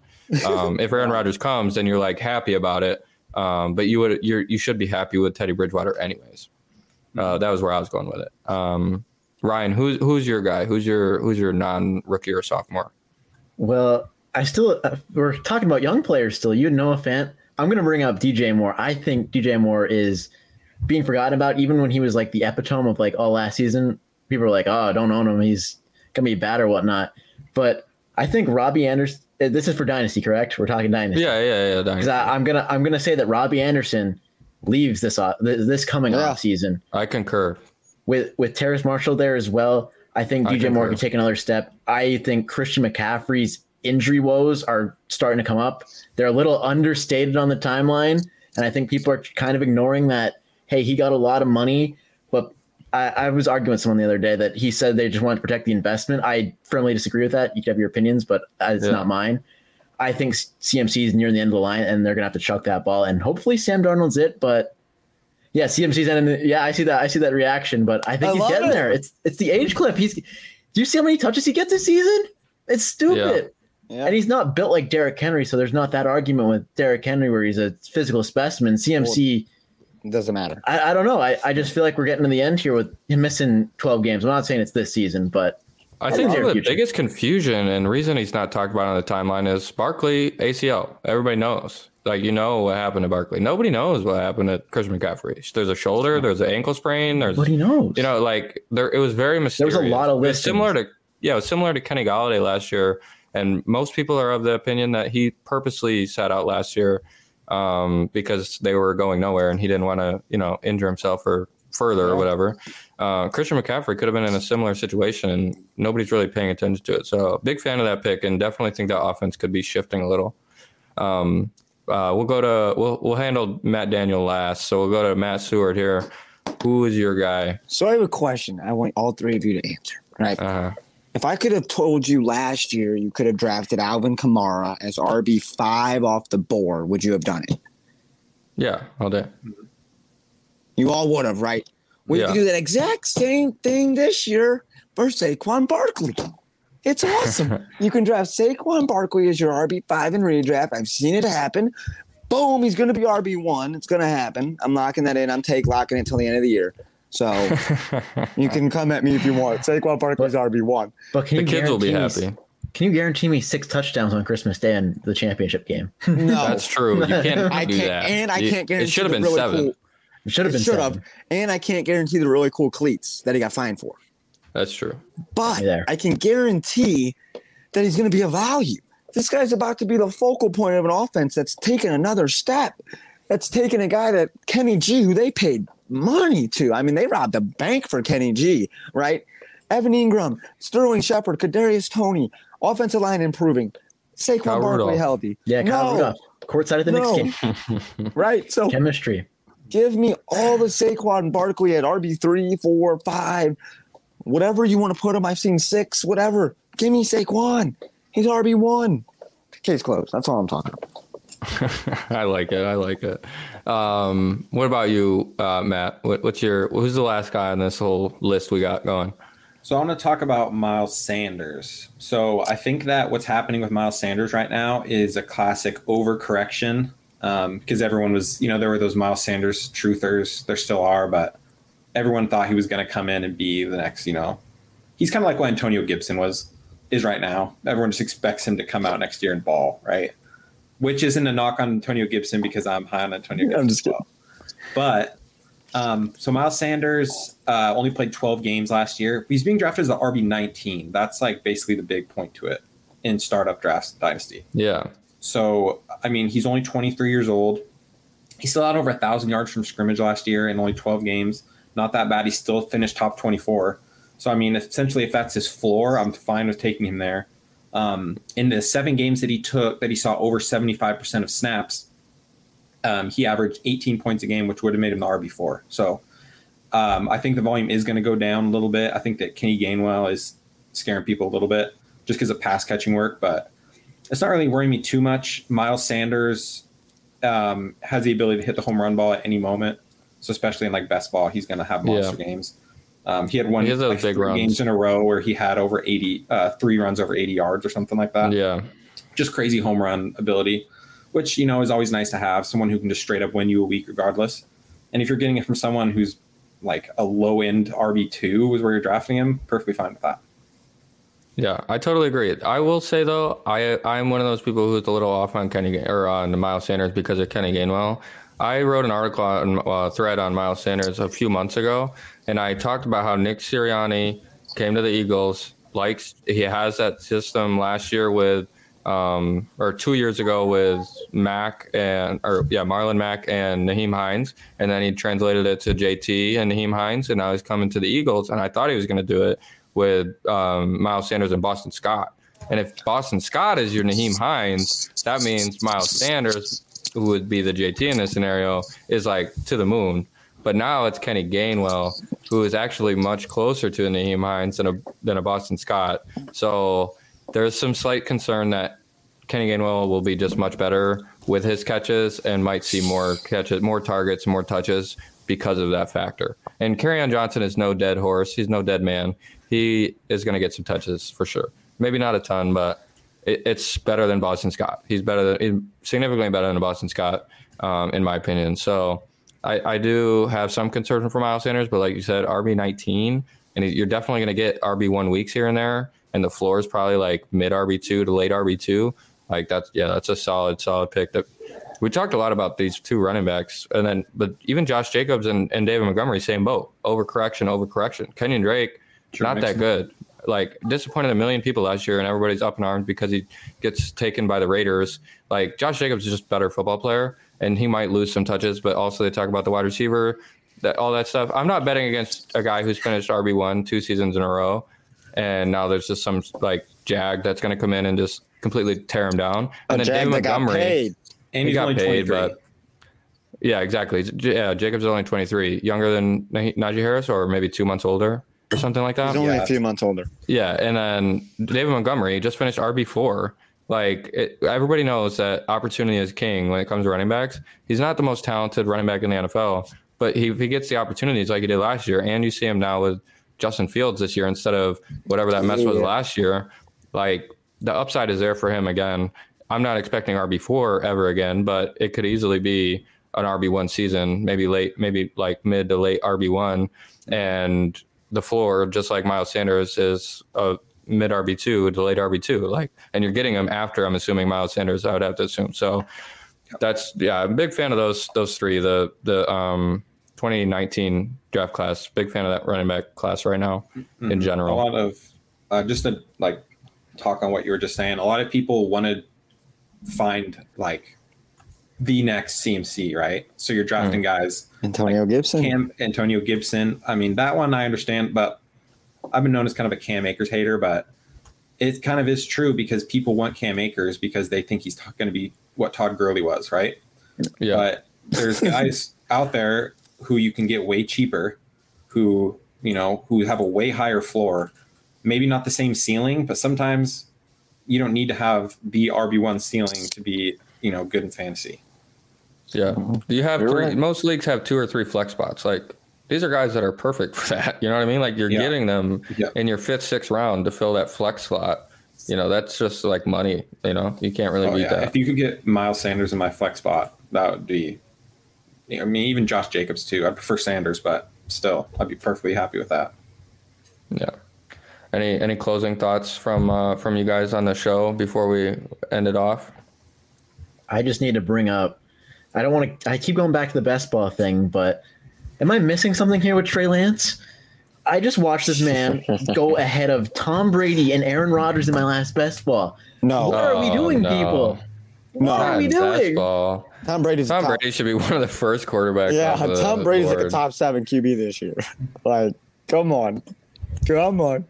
Um, if Aaron Rodgers comes, then you're like happy about it. Um, but you would you're you should be happy with Teddy Bridgewater anyways. Uh, that was where I was going with it. Um, Ryan, who's who's your guy? Who's your who's your non-rookie or sophomore? Well, I still uh, we're talking about young players still. You and Noah Fant. I'm going to bring up DJ Moore. I think DJ Moore is being forgotten about, even when he was like the epitome of like all last season. People were like, "Oh, don't own him. He's gonna be bad or whatnot." But I think Robbie Anderson. uh, This is for Dynasty, correct? We're talking Dynasty. Yeah, yeah, yeah. Because I'm gonna I'm gonna say that Robbie Anderson leaves this off, this coming Yeah. off season I concur. with with Terrace Marshall there as well. I think I DJ Moore could take another step. I think Christian McCaffrey's injury woes are starting to come up. They're a little understated on the timeline, and I think people are kind of ignoring that. Hey, he got a lot of money, but I, I was arguing with someone the other day that he said they just wanted to protect the investment. I firmly disagree with that. You can have your opinions, but uh, it's Yeah. not mine. I think CMC is near the end of the line, and they're gonna have to chuck that ball. And hopefully, Sam Darnold's it, but Yeah, CMC's ending. Yeah, I see that. I see that reaction, but I think I he's getting it. there. It's it's the age cliff. He's. Do you see how many touches he gets this season? It's stupid. Yeah. And he's not built like Derrick Henry, so there's not that argument with Derrick Henry where he's a physical specimen. CMC, Doesn't matter. I, I don't know. I, I just feel like we're getting to the end here with him missing 12 games. I'm not saying it's this season, but I think the future. biggest confusion and reason he's not talked about on the timeline is Barkley ACL. Everybody knows. Like you know what happened to Barkley. Nobody knows what happened to Chris McCaffrey. There's a shoulder. There's an ankle sprain. There's nobody knows. you know like there. It was very There mysterious. was a lot of It listings. similar to yeah, it was similar to Kenny Golladay last year. And most people are of the opinion that he purposely sat out last year um, because they were going nowhere and he didn't want to, you know, injure himself or further or whatever. Uh, Christian McCaffrey could have been in a similar situation and nobody's really paying attention to it. So big fan of that pick and definitely think that offense could be shifting a little. Um, uh, we'll go to we'll we'll handle Matt Daniel last. So we'll go to Matt Seward here. Who is your guy? So I have a question. I want all three of you to answer. Right. Uh, If I could have told you last year you could have drafted Alvin Kamara as RB five off the board, would you have done it? yeah, all day. You all would have, right? We Yeah. do that exact same thing this year for Saquon Barkley. It's awesome. you can draft Saquon Barkley as your RB five in redraft. I've seen it happen. Boom, he's going to be RB one. It's going to happen. I'm locking that in. I'm take locking it until the end of the year. So you can come at me if you want. Saquon Barkley's RB one. but can The you kids will be guarantee me- happy. Can you guarantee me six touchdowns on Christmas Day in the championship game? No, That's true. You can't I do can't, that. and I You- can't guarantee. It should have been really seven. Cool, It should have been should seven. have, and I can't guarantee the really cool cleats that he got fined for. That's true. But There. I can guarantee that he's going to be a value. This guy's about to be the focal point of an offense that's taken another step. That's taken a guy that Kenny G, who they paid money to. I mean, they robbed the bank for Kenny G, right? Evan Engram, Sterling Shepard, Kadarius Toney, offensive line improving, Saquon Kyle Barkley Rudolph. healthy. Yeah, Kyle no, Rudolph, courtside at the No. next game. right? So Chemistry. give me all the Saquon Barkley at RB three, four, five, whatever you want to put him. I've seen six, whatever. Give me Saquon. He's RB one. Case closed. That's all I'm talking about. I like it. I like it. Um, what about you, uh, Matt? What, what's your who's the last guy on this whole list we got going? So I want to talk about Miles Sanders. So I think that what's happening with Miles Sanders right now is a classic overcorrection because everyone was, you know, there were those Miles Sanders truthers. There still are, but everyone thought he was going to come in and be the next, you know, he's kind of like what Antonio Gibson was, is right now. Everyone just expects him to come out next year and ball, right? Which isn't a knock on Antonio Gibson because I'm high on Antonio Gibson. I'm just as well. But um, so Miles Sanders uh, only played 12 games last year. He's being drafted as the RB 19. That's like basically the big point to it in startup drafts dynasty. Yeah, So I mean, he's only 23 years old. He still had over a thousand yards from scrimmage last year in only 12 games. Not that bad. He still finished top 24. So I mean, essentially, if that's his floor, I'm fine with taking him there. Um, in the seven games that he took, that he saw over 75% of snaps, um, he averaged 18 points a game, which would have made him the RB4. So um, I think the volume is going to go down a little bit. I think that Kenny Gainwell is scaring people a little bit just because of pass catching work, but it's not really worrying me too much. Miles Sanders um, has the ability to hit the home run ball at any moment. So especially in like best ball, he's going to have monster games. Um, he had one He like, big three runs. games in a row where he had over 80, uh, three runs over 80 yards or something like that yeah, just crazy home run ability, which you know is always nice to have. Someone who can just straight up win you a week regardless. And if you're getting it from someone who's like a low end RB two is where you're drafting him, perfectly fine with that. yeah. I totally agree. I will say though, I I'm one of those people who's a little off on Kenny or on Miles Sanders because of Kenny Gainwell. I wrote an article on uh, thread on Miles Sanders a few months ago, and I talked about how Nick Sirianni came to the Eagles. Likes he has that system last year with, um, or two years ago with Mac and or yeah Marlon Mack and Nyheim Hines, and then he translated it to JT and Nyheim Hines, and now he's coming to the Eagles. And I thought he was going to do it with um, Miles Sanders and Boston Scott. And if Boston Scott is your Nyheim Hines, that means Miles Sanders, who would be the JT in this scenario, is like to the moon. But now it's Kenny Gainwell, who is actually much closer to Nyheim Hines than a than a Boston Scott. So there's some slight concern that Kenny Gainwell will be just much better with his catches and might see more catches, more targets, more touches because of that factor. And Kerryon Johnson is no dead horse. He's no dead man. He is going to get some touches for sure. Maybe not a ton, but it, it's better than Boston Scott. He's better than significantly better than Boston Scott, um, in my opinion. So I, I do have some concern for Miles Sanders, but like you said, RB nineteen, and you're definitely going to get RB one weeks here and there, and the floor is probably like mid RB two to late RB two. Like that's yeah, that's a solid solid pick. That we talked a lot about these two running backs, and then but even Josh Jacobs and, and David Montgomery, same boat. Overcorrection, overcorrection. Kenyon Drake, Sure, not that sense. good. Like disappointed a million people last year, and everybody's up in arms because he gets taken by the Raiders. Like Josh Jacobs is just a better football player, and he might lose some touches. But also they talk about the wide receiver, that all that stuff. I'm not betting against a guy who's finished RB one two seasons in a row, and now there's just some like jag that's going to come in and just completely tear him down. A And then David that got Montgomery, paid. And he he's got only paid, but yeah, exactly. Yeah, Jacobs is only 23, younger than Nah- Najee Harris, or maybe two months older, or something like that. He's only Yeah. a few months older. Yeah, and then David Montgomery just finished RB four. Like it, everybody knows that opportunity is king when it comes to running backs. He's not the most talented running back in the NFL, but he, if he gets the opportunities like he did last year, and you see him now with Justin Fields this year instead of whatever that mess was last year, like the upside is there for him again. I'm not expecting RB four ever again, but it could easily be an RB one season, maybe late, maybe like mid to late RB one, and the floor, just like Miles Sanders, is a mid RB two to late RB two. Like, and you're getting him after I'm assuming Miles Sanders. I would have to assume. So that's yeah, I'm a big fan of those those three. The the um 2019 draft class. Big fan of that running back class right now in Mhm. general. A lot of uh, just to like talk on what you were just saying. A lot of people want to find like the next CMC, right? So you're drafting Hmm. guys Antonio Gibson. Cam Antonio Gibson. I mean, that one I understand, but I've been known as kind of a Cam Akers hater, but it kind of is true because people want Cam Akers because they think he's going to be what Todd Gurley was, right? Yeah, But there's guys out there who you can get way cheaper, who you know who have a way higher floor, maybe not the same ceiling, but sometimes you don't need to have the RB one ceiling to be you know good in fantasy. yeah. Mm-hmm. Do you have three? right. Most leagues have two or three flex spots. Like these are guys that are perfect for that. You know what I mean? Like you're Yeah. getting them Yeah. in your fifth, sixth round to fill that flex slot. You know, that's just like money. You know, you can't really Oh, beat yeah. that. If you could get Miles Sanders in my flex spot, that would be. I mean, even Josh Jacobs too. I prefer Sanders, but still, I'd be perfectly happy with that. Yeah. Any any closing thoughts from uh, from you guys on the show before we end it off? I just need to bring up. I don't want to. I keep going back to the best ball thing, but am I missing something here with Trey Lance? I just watched this man go ahead of Tom Brady and Aaron Rodgers in my last best ball. No, What are we Oh, doing, no. people? What are we doing? ball. Tom Brady's a Tom top, Brady should be one of the first quarterbacks. Yeah, the Tom Brady's like a top seven QB this year. like, come on, come on.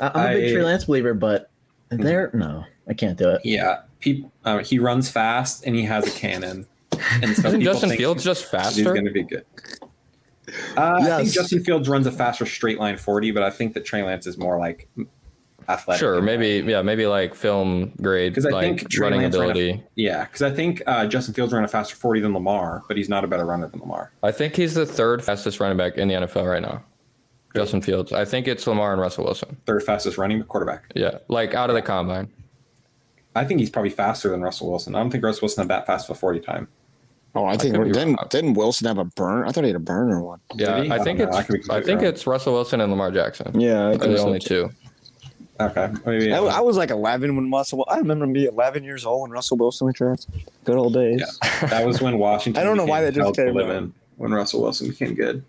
I- I'm a big I- Trey Lance believer, but there, no, I can't do it. Yeah, peop uh, he runs fast and he has a cannon. And so Isn't Justin think Fields just faster. He's going to be good. Uh, I think Justin Fields runs a faster straight line 40, but I think that Trey Lance is more like athletic. Sure, maybe yeah, maybe like film grade, Because I like think running Lance ran a- ability. Yeah, because I think uh, Justin Fields ran a faster 40 than Lamar, but he's not a better runner than Lamar. I think he's the third fastest running back in the NFL right now. Justin Fields. I think it's Lamar and Russell Wilson. Third fastest running quarterback. Yeah, like out of the combine. I think he's probably faster than Russell Wilson. I don't think Russell Wilson had that fast of a 40 time. Oh, I think could we're, be didn't wrong. didn't Wilson have a burn? I thought he had a burner one. Yeah, I I think don't. I it's could I think wrong. it's Russell Wilson and Lamar Jackson. Yeah, I think the so only too. two. Okay. Maybe, I, uh, I was like 11 when Russell. I remember me 11 years old when Russell Wilson was drafted. Good old days. Yeah. that was when Washington. I don't know why became that just held to came live in, when Russell Wilson became good.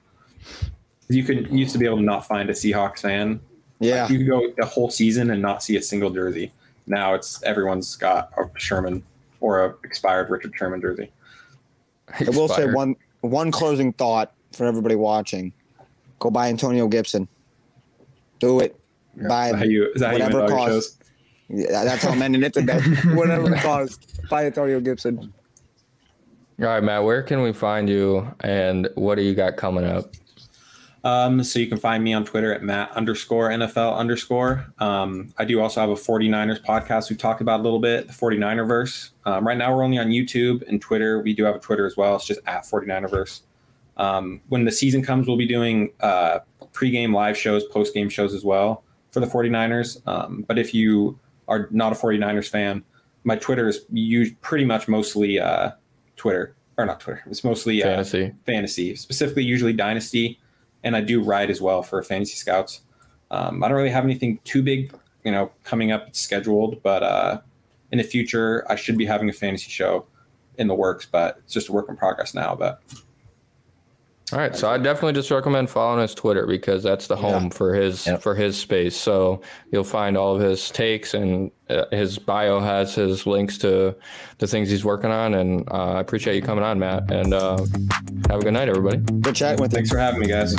You could you used to be able to not find a Seahawks fan. Yeah. You could go the whole season and not see a single jersey. Now it's everyone's got a Sherman or a expired Richard Sherman jersey. I will say one one closing thought for everybody watching: Go buy Antonio Gibson. Do it. Buy Is that how you, is that how you whatever end it all your costs. Yeah, that's how I'm ending it today. Whatever it costs, buy Antonio Gibson. All right, Matt, where can we find you and what do you got coming up? Um, so you can find me on Twitter at Matt underscore NFL underscore. Um, I do also have a 49ers podcast we talked about a little bit, the 49er verse. Um, right now we're only on YouTube and Twitter. We do have a Twitter as well. It's just at 49er verse. Um, when the season comes, we'll be doing uh, pregame live shows, postgame shows as well for the 49ers. Um, but if you are not a 49ers fan, my Twitter is used pretty much mostly uh, Twitter or not Twitter. It's mostly uh, Fantasy. fantasy, specifically usually dynasty, and I do ride as well for fantasy scouts. Um, I don't really have anything too big, you know, coming up scheduled, but uh, in the future I should be having a fantasy show in the works, but it's just a work in progress now. But All right, so I definitely just recommend following his Twitter because that's the home for his Yep. for his space. So you'll find all of his takes and uh, his bio has his links to the things he's working on. And uh, I appreciate you coming on, Matt. And uh, have a good night, everybody. Good chatting with you. thanks for having me, guys.